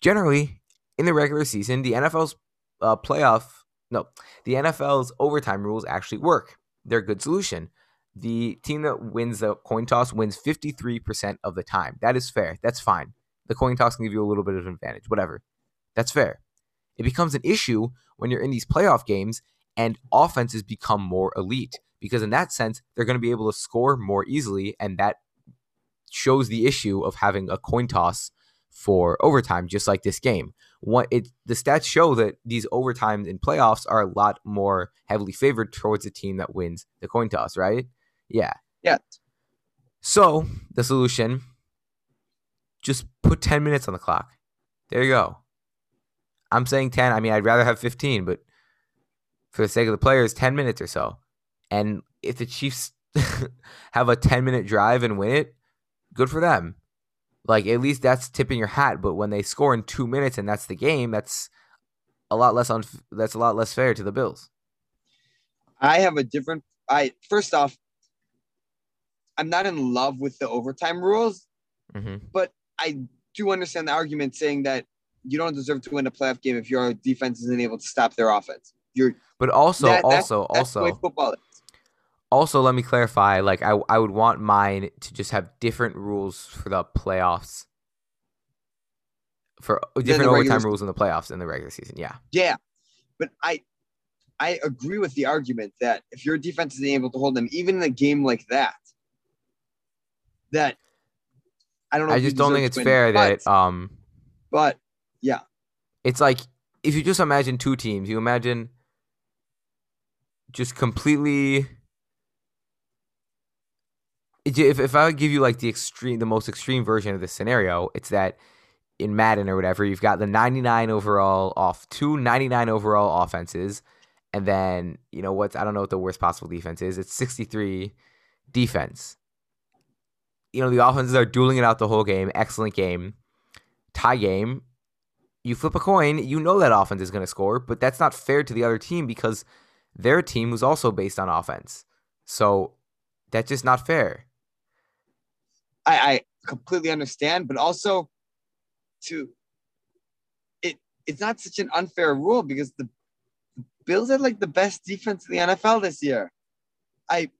S1: Generally, in the regular season, the NFL's uh, playoff, no, the NFL's overtime rules actually work. They're a good solution. The team that wins the coin toss wins 53% of the time. That is fair. That's fine. The coin toss can give you a little bit of an advantage, whatever. That's fair. It becomes an issue when you're in these playoff games and offenses become more elite because, in that sense, they're going to be able to score more easily. And that shows the issue of having a coin toss for overtime, just like this game. What it the stats show that these overtimes in playoffs are a lot more heavily favored towards the team that wins the coin toss, right? Yeah.
S3: Yeah.
S1: So the solution: just put ten minutes on the clock. There you go. I'm saying ten. I mean, I'd rather have fifteen, but for the sake of the players, ten minutes or so. And if the Chiefs <laughs> have a ten minute drive and win it, good for them. Like at least that's tipping your hat. But when they score in two minutes and that's the game, that's a lot less on. That's a lot less fair to the Bills.
S3: I have a different. I first off, I'm not in love with the overtime rules,
S1: hmm
S3: but I do understand the argument saying that you don't deserve to win a playoff game if your defense isn't able to stop their offense. You're
S1: But also,
S3: that- that's-
S1: also,
S3: that's
S1: also,
S3: football is.
S1: Also, let me clarify. Like, I I would want mine to just have different rules for the playoffs. For different overtime rules in the playoffs in the regular season, yeah.
S3: Yeah, but I I agree with the argument that if your defense isn't able to hold them, even in a game like that, that I don't know.
S1: I just don't think it's
S3: win,
S1: fair
S3: but,
S1: that um
S3: But yeah,
S1: it's like if you just imagine two teams, you imagine just completely if if I give you like the extreme the most extreme version of this scenario, it's that in Madden or whatever, you've got the 99 overall off two 99 overall offenses and then, you know, what's I don't know what the worst possible defense is. It's 63 defense. you know, the offenses are dueling it out the whole game. Excellent game. Tie game. You flip a coin, you know that offense is going to score, but that's not fair to the other team because their team was also based on offense. So that's just not fair.
S3: I, I completely understand, but also to it it's not such an unfair rule because the Bills had like the best defense in the NFL this year. I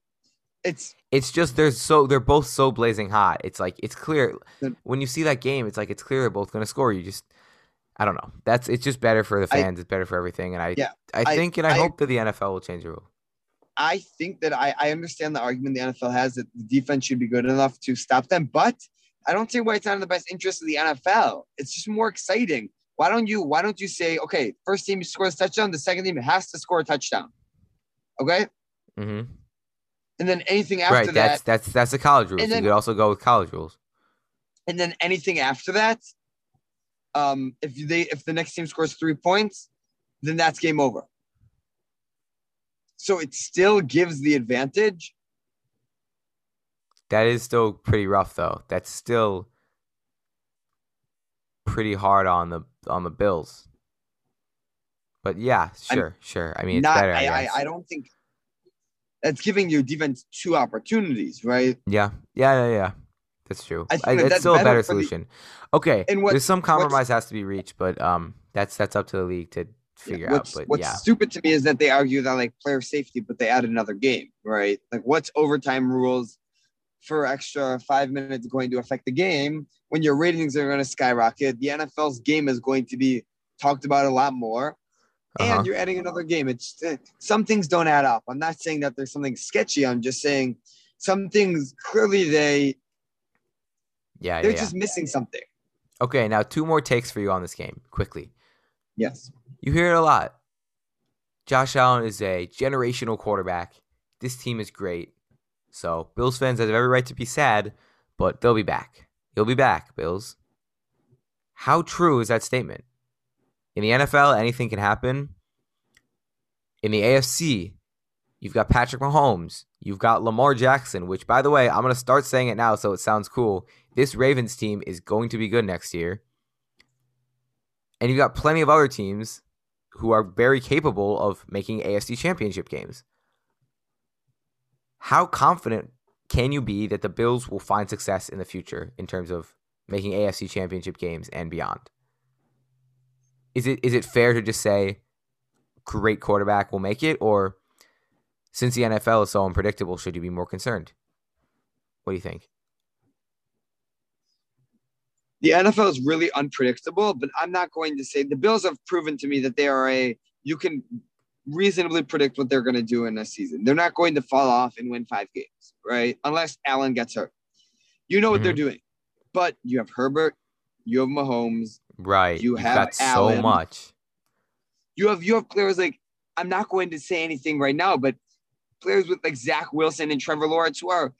S3: it's
S1: it's just they're so they're both so blazing hot. It's like it's clear when you see that game. It's like it's clear they're both going to score. You just I don't know. That's it's just better for the fans. I, it's better for everything. And I yeah, I think I, and I, I, hope that the NFL will change the rule.
S3: I think that I, I understand the argument the NFL has that the defense should be good enough to stop them, but I don't see why it's not in the best interest of the NFL. It's just more exciting. Why don't you why don't you say, okay, first team scores a touchdown, the second team has to score a touchdown. Okay?
S1: Mm-hmm
S3: and then anything after that.
S1: right,
S3: that.
S1: That's that's that's the college rules. Then, you could also go with college rules.
S3: And then anything after that, um, if they if the next team scores three points, then that's game over. So it still gives the advantage.
S1: That is still pretty rough, though. That's still pretty hard on the on the Bills. But yeah, sure, I'm sure. I mean, it's
S3: not,
S1: better. I,
S3: I, I, don't think that's giving your defense two opportunities, right?
S1: Yeah, yeah, yeah, yeah. That's true. I think it's still a better solution. The, okay, and what, there's some compromise has to be reached, but um, that's that's up to the league to figure
S3: yeah,
S1: out. But
S3: what's
S1: yeah.
S3: stupid to me is that they argue that like player safety, but they add another game, right? Like, what's overtime rules for extra five minutes going to affect the game when your ratings are going to skyrocket? The NFL's game is going to be talked about a lot more uh-huh. and you're adding another game. It's uh, some things don't add up. I'm not saying that there's something sketchy. I'm just saying some things clearly they
S1: yeah
S3: they're
S1: yeah,
S3: just
S1: yeah.
S3: missing something.
S1: Okay, now two more takes for you on this game quickly.
S3: Yes,
S1: you hear it a lot. Josh Allen is a generational quarterback. This team is great. So Bills fans have every right to be sad, but they'll be back. He'll be back, Bills. How true is that statement? In the NFL, anything can happen. In the AFC, you've got Patrick Mahomes. You've got Lamar Jackson, which, by the way, I'm going to start saying it now so it sounds cool. This Ravens team is going to be good next year. And you've got plenty of other teams who are very capable of making AFC championship games. How confident can you be that the Bills will find success in the future in terms of making AFC championship games and beyond? is it is it fair to just say great quarterback will make it, or since the NFL is so unpredictable, should you be more concerned? What do you think?
S3: The NFL is really unpredictable, but I'm not going to say the Bills have proven to me that they are a you can reasonably predict what they're going to do in a season. They're not going to fall off and win five games, right? Unless Allen gets hurt. You know what mm-hmm. they're doing. But you have Herbert, you have Mahomes,
S1: Right. You have got Allen. so much.
S3: You have you have players like I'm not going to say anything right now, but players with like Zach Wilson and Trevor Lawrence who are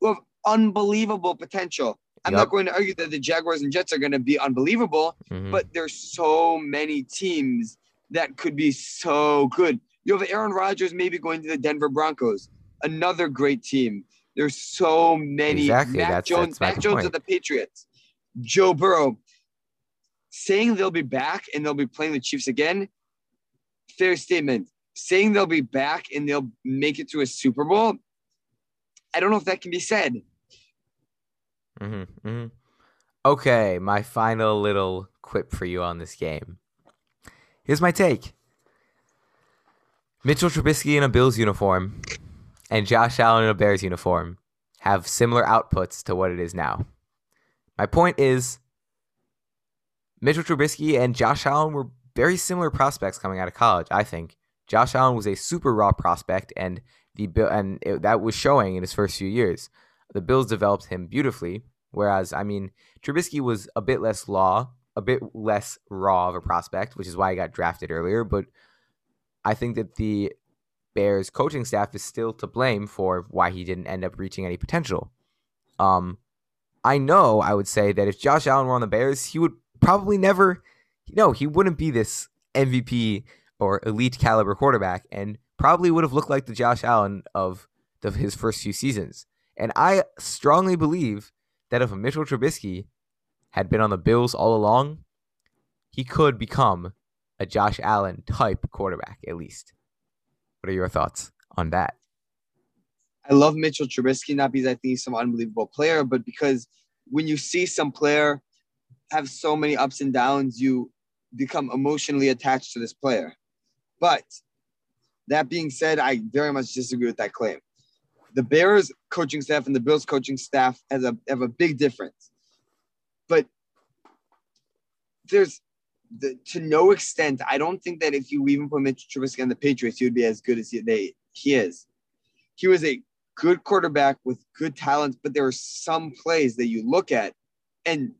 S3: who have unbelievable potential. I'm yep. not going to argue that the Jaguars and Jets are going to be unbelievable, mm-hmm. but there's so many teams that could be so good. You have Aaron Rodgers maybe going to the Denver Broncos, another great team. There's so many.
S1: Exactly.
S3: Mac
S1: that's,
S3: Jones,
S1: that's
S3: Mac Jones
S1: point.
S3: of the Patriots, Joe Burrow saying they'll be back and they'll be playing the Chiefs again, fair statement. Saying they'll be back and they'll make it to a Super Bowl, I don't know if that can be said.
S1: Mm-hmm, mm-hmm. Okay, my final little quip for you on this game. Here's my take Mitchell Trubisky in a Bills uniform and Josh Allen in a Bears uniform have similar outputs to what it is now. My point is Mitchell Trubisky and Josh Allen were very similar prospects coming out of college. I think Josh Allen was a super raw prospect, and the and it, that was showing in his first few years. The Bills developed him beautifully, whereas I mean Trubisky was a bit less law, a bit less raw of a prospect, which is why he got drafted earlier. But I think that the Bears coaching staff is still to blame for why he didn't end up reaching any potential. Um, I know I would say that if Josh Allen were on the Bears, he would probably never, no, he wouldn't be this MVP or elite caliber quarterback and probably would have looked like the Josh Allen of his first few seasons. And I strongly believe that if Mitchell Trubisky had been on the Bills all along, he could become a Josh Allen type quarterback, at least. What are your thoughts on that?
S3: I love Mitchell Trubisky, not because I think he's some unbelievable player, but because when you see some player have so many ups and downs, you become emotionally attached to this player. But that being said, I very much disagree with that claim. The Bears coaching staff and the Bills coaching staff has a have a big difference. But there's the, to no extent, I don't think that if you even put Mitchell Trubisky on the Patriots, he would be as good as he, they, he is. He was a good quarterback with good talent, but there are some plays that you look at and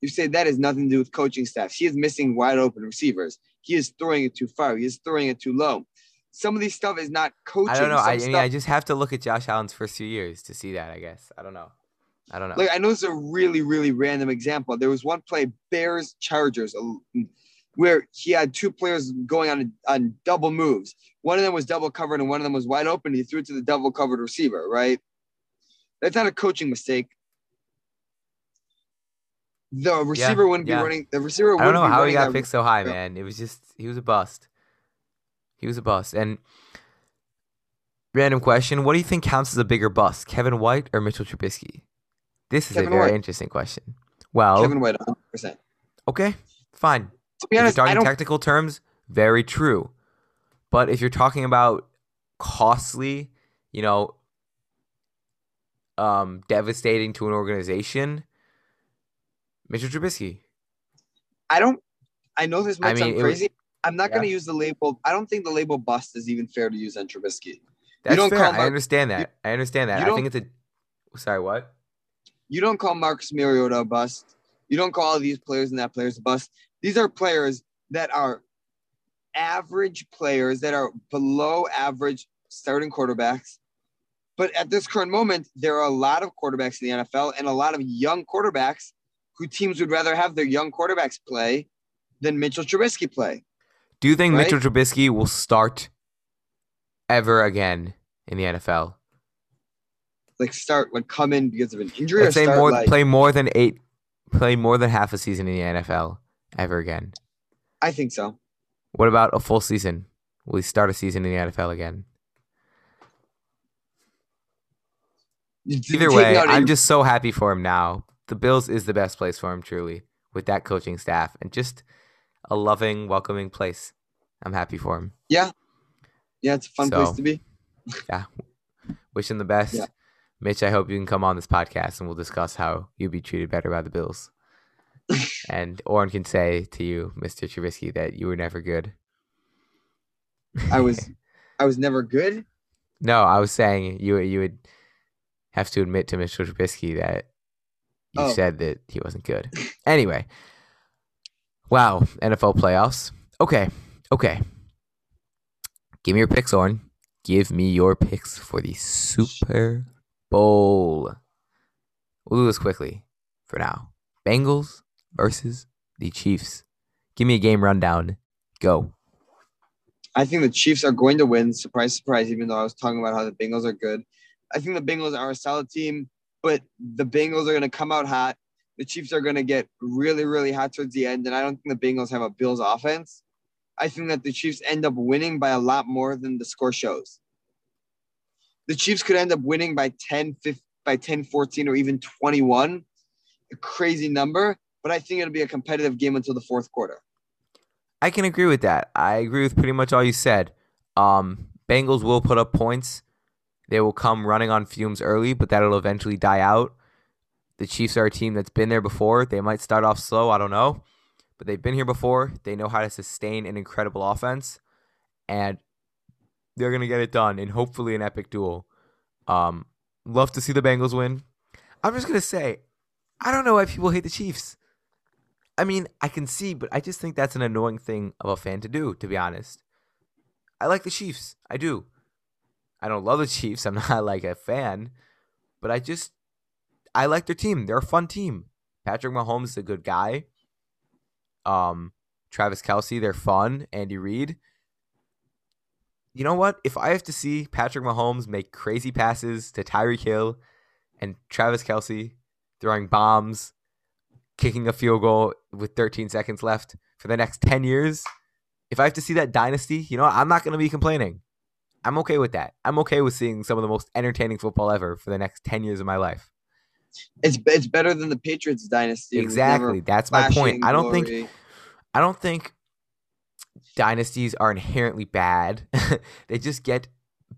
S3: you say that has nothing to do with coaching staff. He is missing wide open receivers. He is throwing it too far. He is throwing it too low. Some of these stuff is not coaching.
S1: I don't know. I, I,
S3: mean,
S1: I just have to look at Josh Allen's first few years to see that. I guess I don't know. I don't know.
S3: Like I know it's a really, really random example. There was one play, Bears Chargers, where he had two players going on on double moves. One of them was double covered and one of them was wide open. He threw it to the double covered receiver. Right. That's not a coaching mistake. The receiver
S1: Yeah,
S3: wouldn't
S1: yeah.
S3: be running. The receiver.
S1: I don't know how he got picked so high, man. It was just he was a bust. He was a bust. And random question: What do you think counts as a bigger bust, Kevin White or Mitchell Trubisky? This is
S3: Kevin
S1: a very
S3: White.
S1: interesting question. Well,
S3: Kevin White, 100. percent
S1: okay, fine.
S3: To be honest, I
S1: talking
S3: don't.
S1: technical terms, very true. But if you're talking about costly, you know, um, devastating to an organization, Mitchell Trubisky.
S3: I don't. I know this
S1: I
S3: might
S1: mean,
S3: sound crazy. I'm not
S1: Yeah.
S3: going to use the label. I don't think the label bust is even fair to use on Trubisky.
S1: That's
S3: don't
S1: fair.
S3: call
S1: I understand that. I understand that. I think it's a. Sorry, what?
S3: You don't call Marcus Mariota a bust. You don't call all these players and that players a bust. These are players that are average players that are below average starting quarterbacks. But at this current moment, there are a lot of quarterbacks in the NFL and a lot of young quarterbacks who teams would rather have their young quarterbacks play than Mitchell Trubisky play.
S1: Do you think
S3: Right?
S1: Mitchell Trubisky will start ever again in the NFL?
S3: Like start like come in because of an injury
S1: Let's
S3: or
S1: say
S3: start
S1: more,
S3: like
S1: play more than eight, play more than half a season in the NFL ever again.
S3: I think so.
S1: What about a full season? Will he start a season in the NFL again? Either way, I'm just so happy for him now. The Bills is the best place for him, truly, with that coaching staff and just a loving, welcoming place. I'm happy for him.
S3: yeah, Yeah, it's a fun place to be. <laughs>
S1: Wish him the best.
S3: Yeah.
S1: Mitch, I hope you can come on this podcast and we'll discuss how you'll be treated better by the Bills. <laughs> and Oren can say to you, Mr. Trubisky, that you were never good.
S3: I was <laughs> I was never good.
S1: No, I was saying you you would have to admit to Mr. Trubisky that you
S3: Oh.
S1: said that he wasn't good. anyway, wow, NFL playoffs. Okay, okay. Give me your picks, Oren. Give me your picks for the Super Bowl. We'll do this quickly for now. Bengals versus the Chiefs. Give me a game rundown. Go.
S3: I think the Chiefs are going to win. Surprise, surprise. Even though I was talking about how the Bengals are good, I think the Bengals are a solid team, but the Bengals are going to come out hot. The Chiefs are going to get really, really hot towards the end, and I don't think the Bengals have a Bills offense. I think that the Chiefs end up winning by a lot more than the score shows. The Chiefs could end up winning by 10, 15, by 10, 14, or even 21. A crazy number, but I think it'll be a competitive game until the fourth quarter.
S1: I can agree with that. I agree with pretty much all you said. Um, Bengals will put up points. They will come running on fumes early, but that'll eventually die out. The Chiefs are a team that's been there before. They might start off slow, I don't know. But they've been here before. They know how to sustain an incredible offense. And they're going to get it done in hopefully an epic duel. Um, love to see the Bengals win. I'm just going to say, I don't know why people hate the Chiefs. I mean, I can see, but I just think that's an annoying thing of a fan to do, to be honest. I like the Chiefs. I do. I don't love the <laughs> Chiefs. I'm not like a fan, but I just I like their team. They're a fun team. Patrick Mahomes is a good guy. Um, Travis Kelce, they're fun. Andy Reid. you know what? If I have to see Patrick Mahomes make crazy passes to Tyreek Hill and Travis Kelce throwing bombs, kicking a field goal with 13 seconds left for the next 10 years, if I have to see that dynasty, you know what? I'm not going to be complaining. I'm okay with that. I'm okay with seeing some of the most entertaining football ever for the next 10 years of my life.
S3: It's it's better than the Patriots dynasty. It was never
S1: Exactly. That's my point. I don't think. I don't think dynasties are inherently bad. <laughs> they just get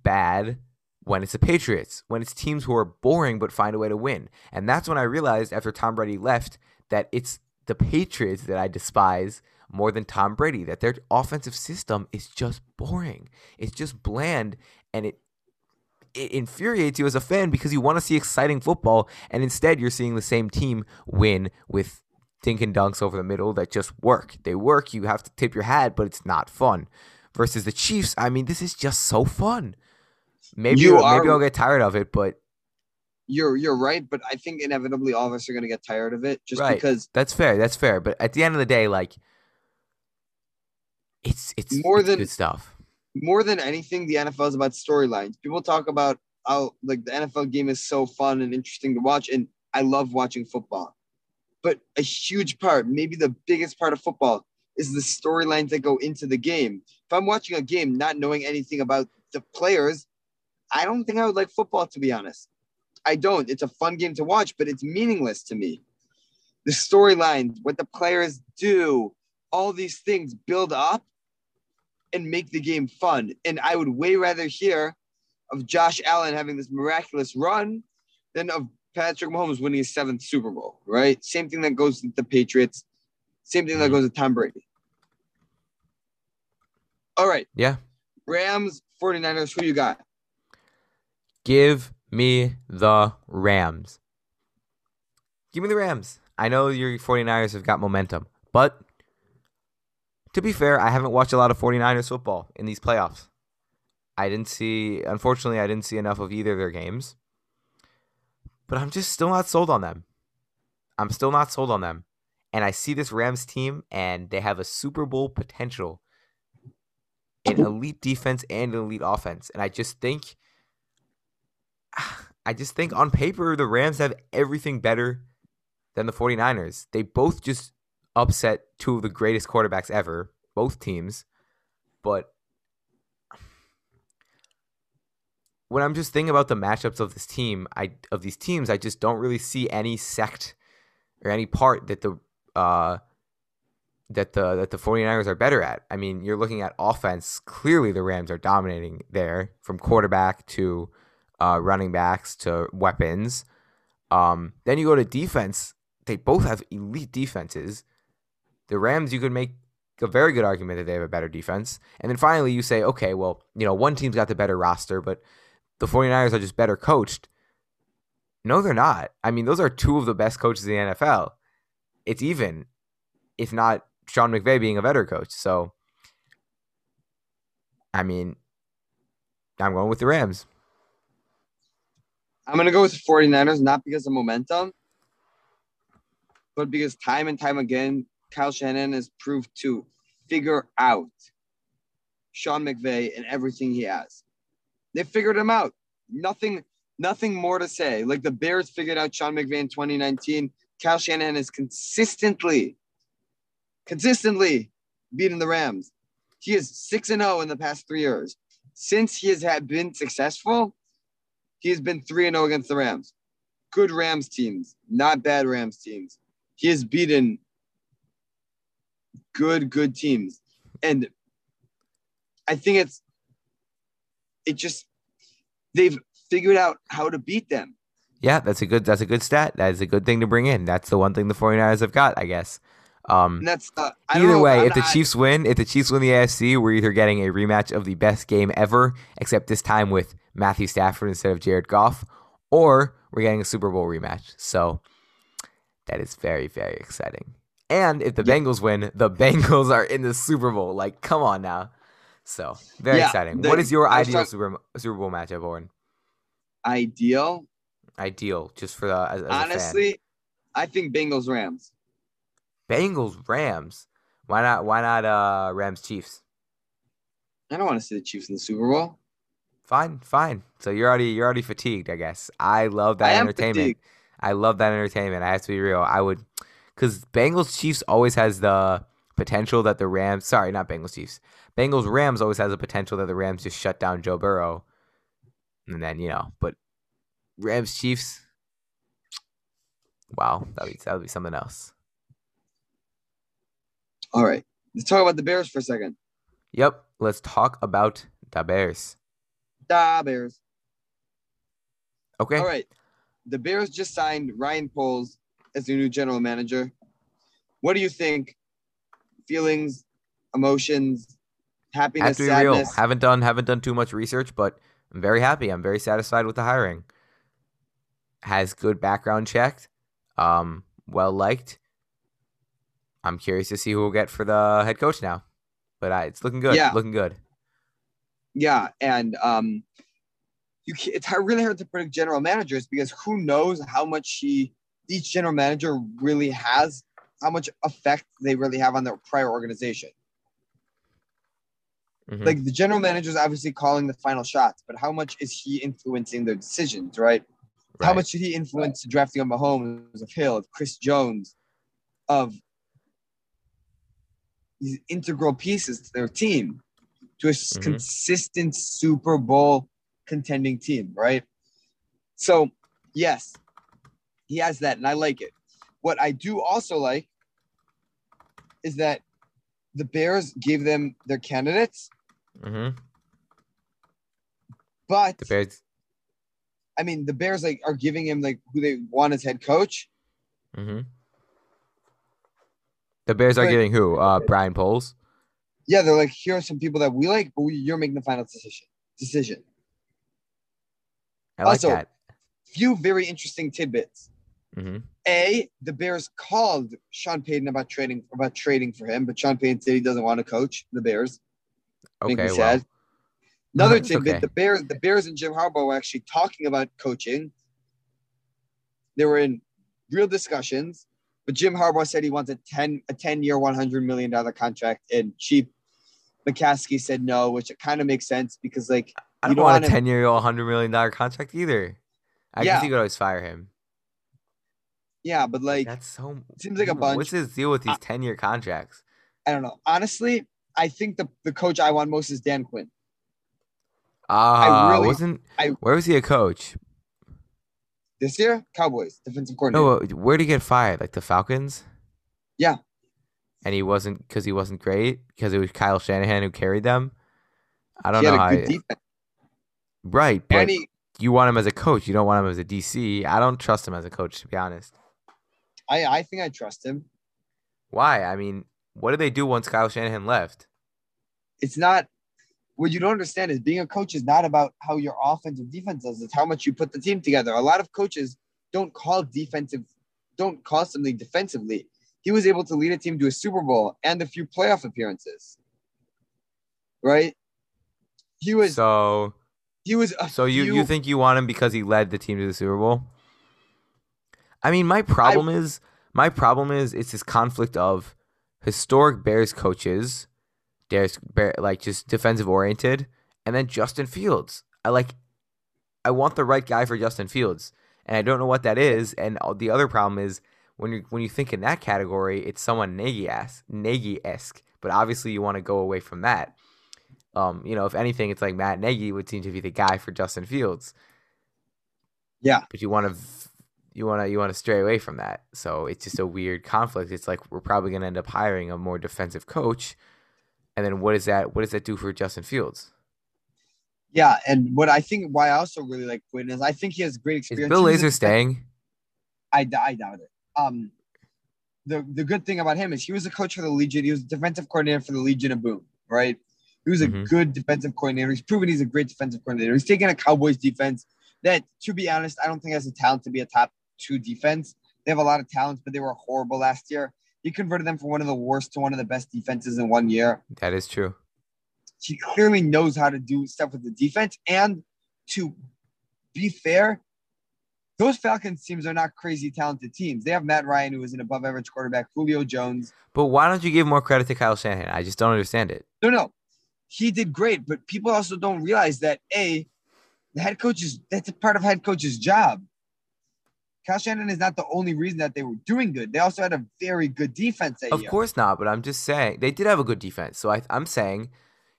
S1: bad when it's the Patriots, when it's teams who are boring but find a way to win. And that's when I realized after Tom Brady left that it's the Patriots that I despise more than Tom Brady, that their offensive system is just boring. It's just bland and it it infuriates you as a fan because you want to see exciting football and instead you're seeing the same team win with dink and dunks over the middle that just work. They work, you have to tip your hat, but it's not fun. Versus the Chiefs, I mean, this is just so fun. Maybe
S3: You
S1: maybe I'll get tired of it, but
S3: you're you're right, but I think inevitably all of us are gonna get tired of it just
S1: Right.
S3: because
S1: that's fair. That's fair. But at the end of the day, like it's it's
S3: More
S1: it's
S3: than-
S1: good stuff.
S3: More than anything, the NFL is about storylines. People talk about how like the NFL game is so fun and interesting to watch, and I love watching football. But a huge part, maybe the biggest part of football, is the storylines that go into the game. If I'm watching a game not knowing anything about the players, I don't think I would like football to be honest. I don't. It's a fun game to watch, but it's meaningless to me. The storylines, what the players do, all these things build up and make the game fun. And I would way rather hear of Josh Allen having this miraculous run than of Patrick Mahomes winning his seventh Super Bowl, right? Same thing that goes with the Patriots. Same thing that mm-hmm. goes with Tom Brady. All right.
S1: Yeah.
S3: Rams, 49ers, who you got?
S1: Give me the Rams. Give me the Rams. I know your 49ers have got momentum, but to be fair, I haven't watched a lot of 49ers football in these playoffs. I didn't see, unfortunately, I didn't see enough of either of their games. But I'm just still not sold on them. I'm still not sold on them. And I see this Rams team, and they have a Super Bowl potential an elite defense and an elite offense. And I just think <sighs> I just think on paper the Rams have everything better than the 49ers. They both just upset two of the greatest quarterbacks ever, both teams. But when I'm just thinking about the matchups of this team, I of these teams, I just don't really see any sect or any part that the uh that the that the 49ers are better at. I mean, you're looking at offense, clearly the Rams are dominating there from quarterback to uh, running backs to weapons. Um, then you go to defense, they both have elite defenses. The Rams you could make a very good argument that they have a better defense. And then finally you say, okay, well, you know, one team's got the better roster, but the 49ers are just better coached. No, they're not. I mean, those are two of the best coaches in the NFL. It's even, if not Sean McVay being a better coach. So, I mean, I'm going with the Rams.
S3: I'm going to go with the 49ers, not because of momentum, but because time and time again, Kyle Shanahan has proved to figure out Sean McVay and everything he has. They figured him out. Nothing, nothing more to say. Like the Bears figured out Sean McVay in 2019. Kyle Shanahan is consistently, consistently beating the Rams. He is 6 and 0 in the past three years. Since he has had been successful, he has been 3 and 0 against the Rams. Good Rams teams, not bad Rams teams. He has beaten good, good teams. And I think it's, it just, they've figured out how to beat them.
S1: Yeah, that's a good that's a good stat. That is a good thing to bring in. That's the one thing the 49ers have got, I guess. Um,
S3: And that's, uh,
S1: Either way,
S3: I'm
S1: if the Chiefs win, if the Chiefs win the AFC, we're either getting a rematch of the best game ever, except this time with Matthew Stafford instead of Jared Goff, or we're getting a Super Bowl rematch. So that is very, very exciting. And if the
S3: Yeah.
S1: Bengals win, the <laughs> Bengals are in the Super Bowl. Like, come on now. So very
S3: Yeah,
S1: exciting.
S3: the-
S1: what is your ideal Super Super Bowl matchup, Owen?
S3: ideal.
S1: Ideal, just for the as, as a fan.
S3: Honestly, I think Bengals Rams.
S1: Bengals Rams. Why not? Why not? Uh, Rams Chiefs.
S3: I don't want to see the Chiefs in the Super Bowl.
S1: Fine, fine. So you're already you're already fatigued, I guess. I love that
S3: am
S1: entertainment.
S3: fatigued.
S1: I love that entertainment. I have to be real. I would, because Bengals Chiefs always has the potential that the Rams. Sorry, not Bengals Chiefs. Bengals Rams always has the potential that the Rams just shut down Joe Burrow, and then you know, but Rams Chiefs. Wow, that would that would be something else.
S3: All right. Let's talk about the Bears for a second.
S1: Yep. Let's talk about the Bears.
S3: Da Bears.
S1: Okay.
S3: All right. The Bears just signed Ryan Poles as your new general manager. What do you think? Feelings, emotions,
S1: I have
S3: happiness,
S1: to be real.
S3: sadness.
S1: Haven't done haven't done too much research, but I'm very happy. I'm very satisfied with the hiring. Has good background checked. Um, well liked. I'm curious to see who we'll get for the head coach now, but uh, it's looking good.
S3: Yeah.
S1: Looking good.
S3: Yeah, and um, you it's really hard to predict general managers because who knows how much he each general manager really has, how much effect they really have on their prior organization.
S1: Mhm.
S3: Like the general manager is obviously calling the final shots, but how much is he influencing their decisions, right? How much did he influence the drafting of Mahomes, of Hill, of Chris Jones, of these integral pieces to their team, to a
S1: Mhm.
S3: consistent Super Bowl contending team, right? So, yes, he has that, and I like it. What I do also like is that the Bears gave them their candidates,
S1: Mhm.
S3: but
S1: The Bears.
S3: I mean, the Bears like are giving him like who they want as head coach.
S1: Mhm. The Bears are
S3: But-
S1: getting who? Uh, Brian Poles.
S3: Yeah, they're like, here are some people that we like, but we, you're making the final decision. Decision.
S1: I like
S3: Also-
S1: that.
S3: Few very interesting tidbits.
S1: Hmm
S3: A, the Bears called Sean Payton about trading about trading for him, but Sean Payton said he doesn't want to coach the Bears. Make me
S1: Okay. Well.
S3: sad. Another <laughs> tidbit:
S1: okay.
S3: the Bears, the Bears and Jim Harbaugh were actually talking about coaching. They were in real discussions, but Jim Harbaugh said he wants a ten a ten year, one hundred million dollar contract, and Chief McCaskey said no, which it kind of makes sense because like
S1: I don't
S3: don't
S1: want
S3: want
S1: a ten year old, hundred million dollar contract either. I
S3: Yeah.
S1: guess you could always fire him.
S3: Yeah, but like
S1: That's so.
S3: seems like a bunch.
S1: What's his deal with these ten year contracts?
S3: I don't know. Honestly, I think the the coach I want most is Dan Quinn.
S1: Ah,
S3: really-
S1: wasn't.
S3: I-
S1: where was he a coach?
S3: This year, Cowboys defensive coordinator.
S1: No, uh, where did he get fired? Like the Falcons?
S3: Yeah.
S1: And he wasn't because he wasn't great because it was Kyle Shanahan who carried them. I don't
S3: he
S1: know
S3: had a good
S1: I-
S3: defense,
S1: right, but
S3: he,
S1: you want him as a coach. You don't want him as a DC. I don't trust him as a coach, to be honest.
S3: I I think I trust him.
S1: Why? I mean, what did they do once Kyle Shanahan left?
S3: it's not what you don't understand is being a coach is not about how your offense or defense does. It's how much you put the team together. A lot of coaches don't call defensive, don't call something defensively. He was able to lead a team to a Super Bowl and a few playoff appearances. Right? He was
S1: So,
S3: he was
S1: so you
S3: few,
S1: you think you want him because he led the team to the Super Bowl? I mean, my problem is my problem is it's this conflict of historic Bears coaches, Bears Bear, like just defensive oriented, and then Justin Fields. I like, I want the right guy for Justin Fields, and I don't know what that is. And the other problem is when you when you think in that category, it's someone Nagy Nagy esque, but obviously you want to go away from that. Um, you know, if anything, it's like Matt Nagy would seem to be the guy for Justin Fields.
S3: Yeah.
S1: But you want to, you want to, you want to stray away from that. So it's just a weird conflict. It's like we're probably going to end up hiring a more defensive coach, and then what is that? What does that do for Justin Fields?
S3: yeah. And what I think why I also really like Quinn is I think he has great experience. Is. Bill
S1: Lazor staying?
S3: I, I doubt it. Um, the the good thing about him is he was a coach for the Legion. He was a defensive coordinator for the Legion of Boom, right? He was a
S1: Mhm.
S3: good defensive coordinator. He's proven he's a great defensive coordinator. He's taken a Cowboys defense that, to be honest, I don't think has the talent to be a top two defense. They have a lot of talents, but they were horrible last year. He converted them from one of the worst to one of the best defenses in one year.
S1: That is true.
S3: He clearly knows how to do stuff with the defense. And to be fair, those Falcons teams are not crazy talented teams. They have Matt Ryan, who is an above average quarterback, Julio Jones.
S1: But why don't you give more credit to Kyle Shanahan? I just don't understand it.
S3: No, no. he did great, but people also don't realize that a the head coach is that's a part of head coach's job. Kyle Shanahan is not the only reason that they were doing good. They also had a very good defense that
S1: Of
S3: year.
S1: course not, but I'm just saying they did have a good defense. So I, I'm saying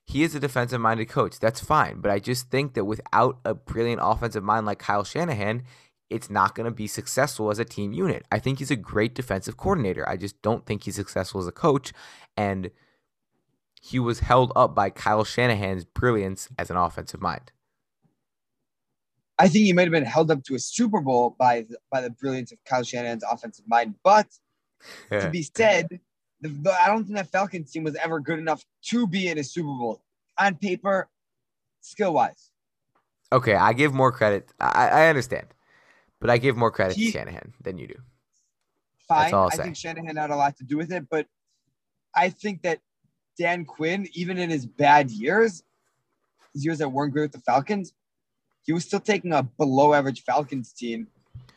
S1: he is a defensive minded coach. That's fine. But I just think that without a brilliant offensive mind like Kyle Shanahan, it's not going to be successful as a team unit. I think he's a great defensive coordinator. I just don't think he's successful as a coach. And he was held up by Kyle Shanahan's brilliance as an offensive mind.
S3: I think he might have been held up to a Super Bowl by the, by the brilliance of Kyle Shanahan's offensive mind. But to be said, the, the, I don't think that Falcons team was ever good enough to be in a Super Bowl on paper, skill wise.
S1: okay, I give more credit. I, I understand. But I give more credit
S3: He-
S1: to Shanahan than you do.
S3: Fine. I think Shanahan had a lot to do with it, but I think that Dan Quinn, even in his bad years, his years that weren't great with the Falcons, he was still taking a below average Falcons team.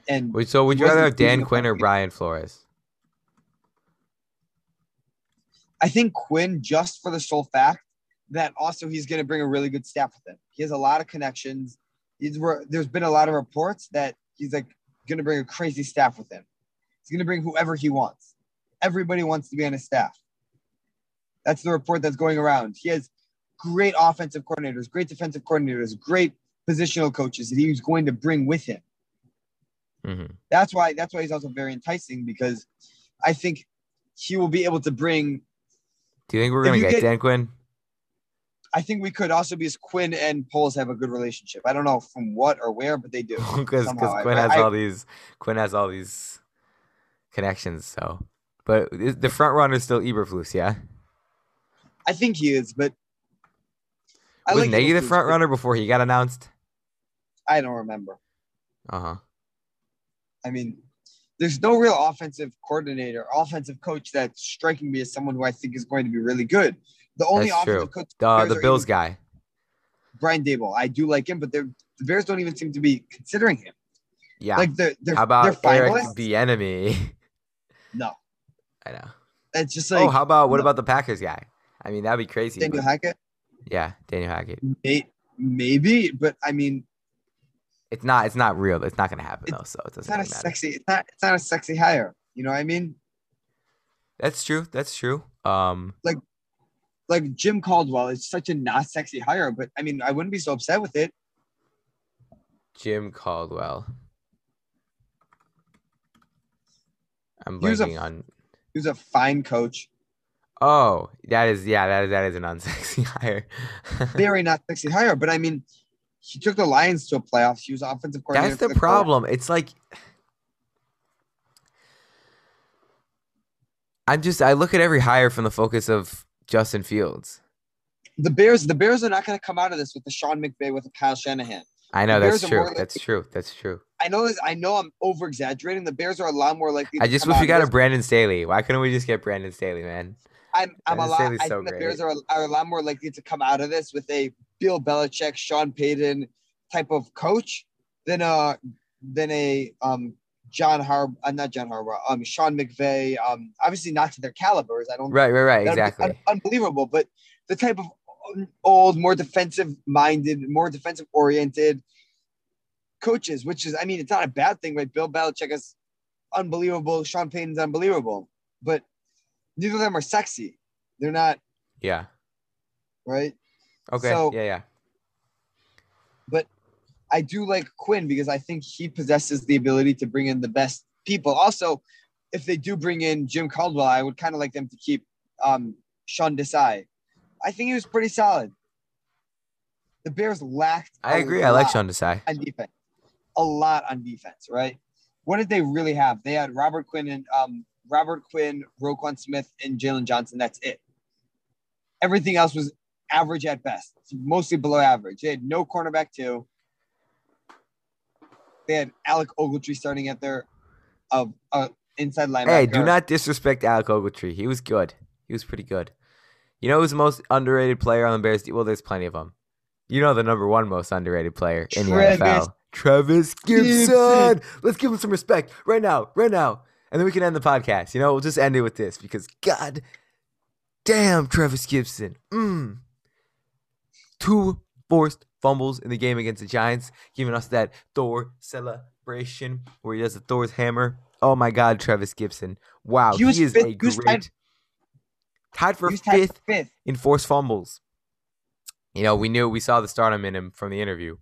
S3: And
S1: Wait, so would you rather have Dan Quinn or. Brian Flores?
S3: I think Quinn, just for the sole fact that also he's going to bring a really good staff with him. He has a lot of connections. He's, re- there's been a lot of reports that he's like going to bring a crazy staff with him. He's going to bring whoever he wants. Everybody wants to be on his staff. That's the report that's going around. He has great offensive coordinators, great defensive coordinators, great positional coaches that he's going to bring with him.
S1: hmm
S3: That's why that's why he's also very enticing because I think he will be able to bring
S1: Do you think we're gonna get,
S3: get-
S1: Dan Quinn?
S3: I think we could also because Quinn and Poles have a good relationship. I don't know from what or where, but they do. <laughs>
S1: Because Quinn has
S3: I-
S1: all these Quinn has all these connections. So, but the front runner is still Eberflus, yeah.
S3: I think he is, but I
S1: Was
S3: like
S1: Nagy the front runner before he got announced?
S3: I don't remember.
S1: Uh huh.
S3: I mean, there's no real offensive coordinator, offensive coach that's striking me as someone who I think is going to be really good. The only
S1: That's
S3: offensive
S1: true.
S3: coach
S1: The the Bills
S3: even-
S1: guy.
S3: Brian Daboll. I do like him, but the Bears don't even seem to be considering him.
S1: Yeah.
S3: Like they're they're,
S1: how
S3: they're
S1: about Eric
S3: finalists.
S1: Bieniemy?
S3: no,
S1: I know.
S3: it's just like
S1: oh, how about what
S3: no.
S1: about the Packers guy? I mean, that'd be crazy.
S3: Daniel
S1: but-
S3: Hackett.
S1: yeah, Daniel Hackett.
S3: May, maybe, but I mean,
S1: It's not. It's not real. It's not gonna happen though. So it
S3: it's
S1: doesn't It's
S3: not a
S1: really matter.
S3: sexy. It's not. It's not a sexy hire. You know what I mean?
S1: That's true. That's true. Um.
S3: Like like Jim Caldwell is such a not sexy hire, but I mean, I wouldn't be so upset with it.
S1: Jim Caldwell. I'm
S3: He a
S1: on.
S3: He was a fine coach,
S1: Oh, that is yeah, that is that is an unsexy <laughs> hire.
S3: very not sexy hire, but I mean, he took the Lions to a playoffs. He was offensive coordinator.
S1: That's the
S3: Colts.
S1: problem. It's like I'm just I look at every hire from the focus of Justin Fields.
S3: The Bears, the Bears are not going to come out of this with the Sean McVay with the Kyle Shanahan.
S1: I know that's true.
S3: more like-
S1: That's true. That's true.
S3: I know this. I know I'm over exaggerating. The Bears are a lot more likely.
S1: I just wish we got a. Brandon Staley. Why couldn't we just get Brandon Staley, man?
S3: I'm, I'm a lot.
S1: Staley's
S3: I
S1: so
S3: think the
S1: great.
S3: Bears are, are a lot more likely to come out of this with a Bill Belichick, Sean Payton type of coach than a than a um John Harb, uh, not John Harbaugh, um Sean McVay. Um, obviously not to their calibers. I don't.
S1: Right, right, right. Exactly.
S3: un- unbelievable, but the type of old, more defensive minded, more defensive oriented coaches, which is, I mean, it's not a bad thing, right? Bill Belichick is unbelievable. Sean Payton's unbelievable, but neither of them are sexy. They're not
S1: Yeah.
S3: right.
S1: Okay.
S3: So-
S1: yeah, yeah.
S3: But I do like Quinn because I think he possesses the ability to bring in the best people. Also, if they do bring in Jim Caldwell, I would kind of like them to keep um, Sean Desai. I think he was pretty solid. The Bears lacked.
S1: I agree. I like Sean Desai.
S3: on defense. A lot on defense, right? What did they really have? They had Robert Quinn and um, Robert Quinn, Roquan Smith, and Jaylon Johnson. That's it. Everything else was average at best, mostly below average. They had no cornerback too. They had Alec Ogletree starting at their of uh, inside linebacker.
S1: Hey, do not disrespect Alec Ogletree. He was good. He was pretty good. You know who's the most underrated player on the Bears? Well, there's plenty of them. You know the number one most underrated player in the
S3: Travis
S1: NFL. Trevis Gipson.
S3: Gipson.
S1: Let's give him some respect right now, right now. And then we can end the podcast. You know, we'll just end it with this because God damn Trevis Gipson. Mm. Two forced fumbles in the game against the Giants, giving us that Thor celebration where he does the Thor's hammer. Oh my God, Trevis Gipson! Wow,
S3: He
S1: he, is
S3: fifth-
S1: a great
S3: tied-
S1: tied for
S3: tied
S1: fifth
S3: fifth.
S1: in forced fumbles. You know, we knew we saw the stardom in him from the interview.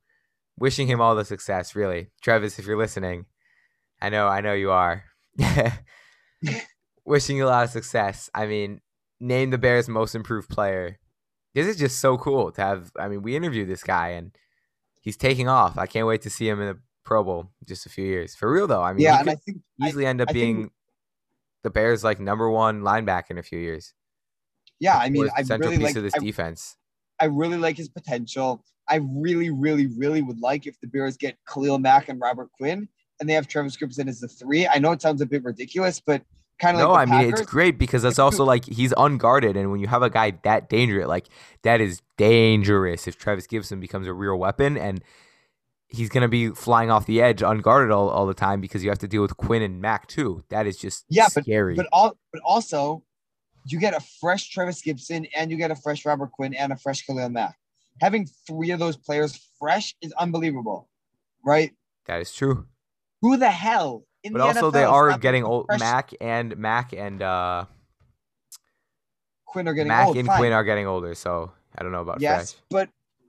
S1: Wishing him all the success, really. Travis, if you're listening, I know, I know you are. <laughs> <laughs> Wishing you a lot of success. I mean, name the Bears most improved player. This is just so cool to have. I mean, we interviewed this guy and he's taking off. I can't wait to see him in the Pro Bowl just a few years. For real though, I mean,
S3: yeah, and I think I-
S1: easily end up
S3: I think-
S1: being the Bears like number one linebacker in a few years.
S3: yeah, I mean, I
S1: central
S3: really
S1: piece
S3: like
S1: of this
S3: I,
S1: defense.
S3: I really like his potential. I really, really, really would like if the Bears get Khalil Mack and Robert Quinn, and they have Trevis Gipson as the three. I know it sounds a bit ridiculous, but kind of
S1: No,
S3: like
S1: I mean
S3: Packers,
S1: it's great because that's
S3: you-
S1: also <laughs> like he's unguarded, and when you have a guy that dangerous, like that is dangerous. If Trevis Gipson becomes a real weapon, and he's gonna be flying off the edge unguarded all, all the time because you have to deal with Quinn and Mack too. That is just
S3: Yeah, but-
S1: scary.
S3: But all, but also, you get a fresh Trevis Gipson and you get a fresh Robert Quinn and a fresh Khalil Mack. Having three of those players fresh is unbelievable, right?
S1: that is true.
S3: Who the hell? In
S1: But
S3: the
S1: also, they
S3: NFL is
S1: are getting old. Mack and Mack and uh,
S3: Quinn are getting
S1: Mack
S3: old.
S1: and
S3: fine.
S1: Quinn are getting older, so I don't know about
S3: yes,
S1: fresh.
S3: but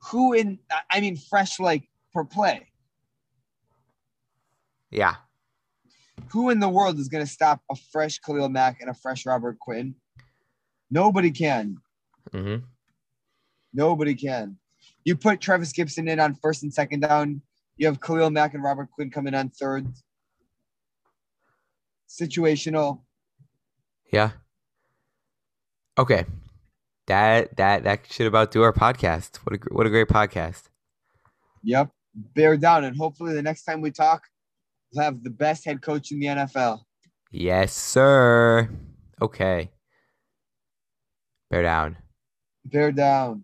S3: who in? I mean, fresh like per play.
S1: Yeah,
S3: Who in the world is going to stop a fresh Khalil Mack and a fresh Robert Quinn? Nobody can.
S1: hmm
S3: Nobody can. You put Trevis Gipson in on first and second down. You have Khalil Mack and Robert Quinn coming on third. Situational.
S1: yeah. Okay, that that that should about do our podcast. What a what a great podcast.
S3: Yep. Bear down. And hopefully the next time we talk, we'll have the best head coach in the NFL.
S1: Yes, sir. Okay. Bear down.
S3: Bear down.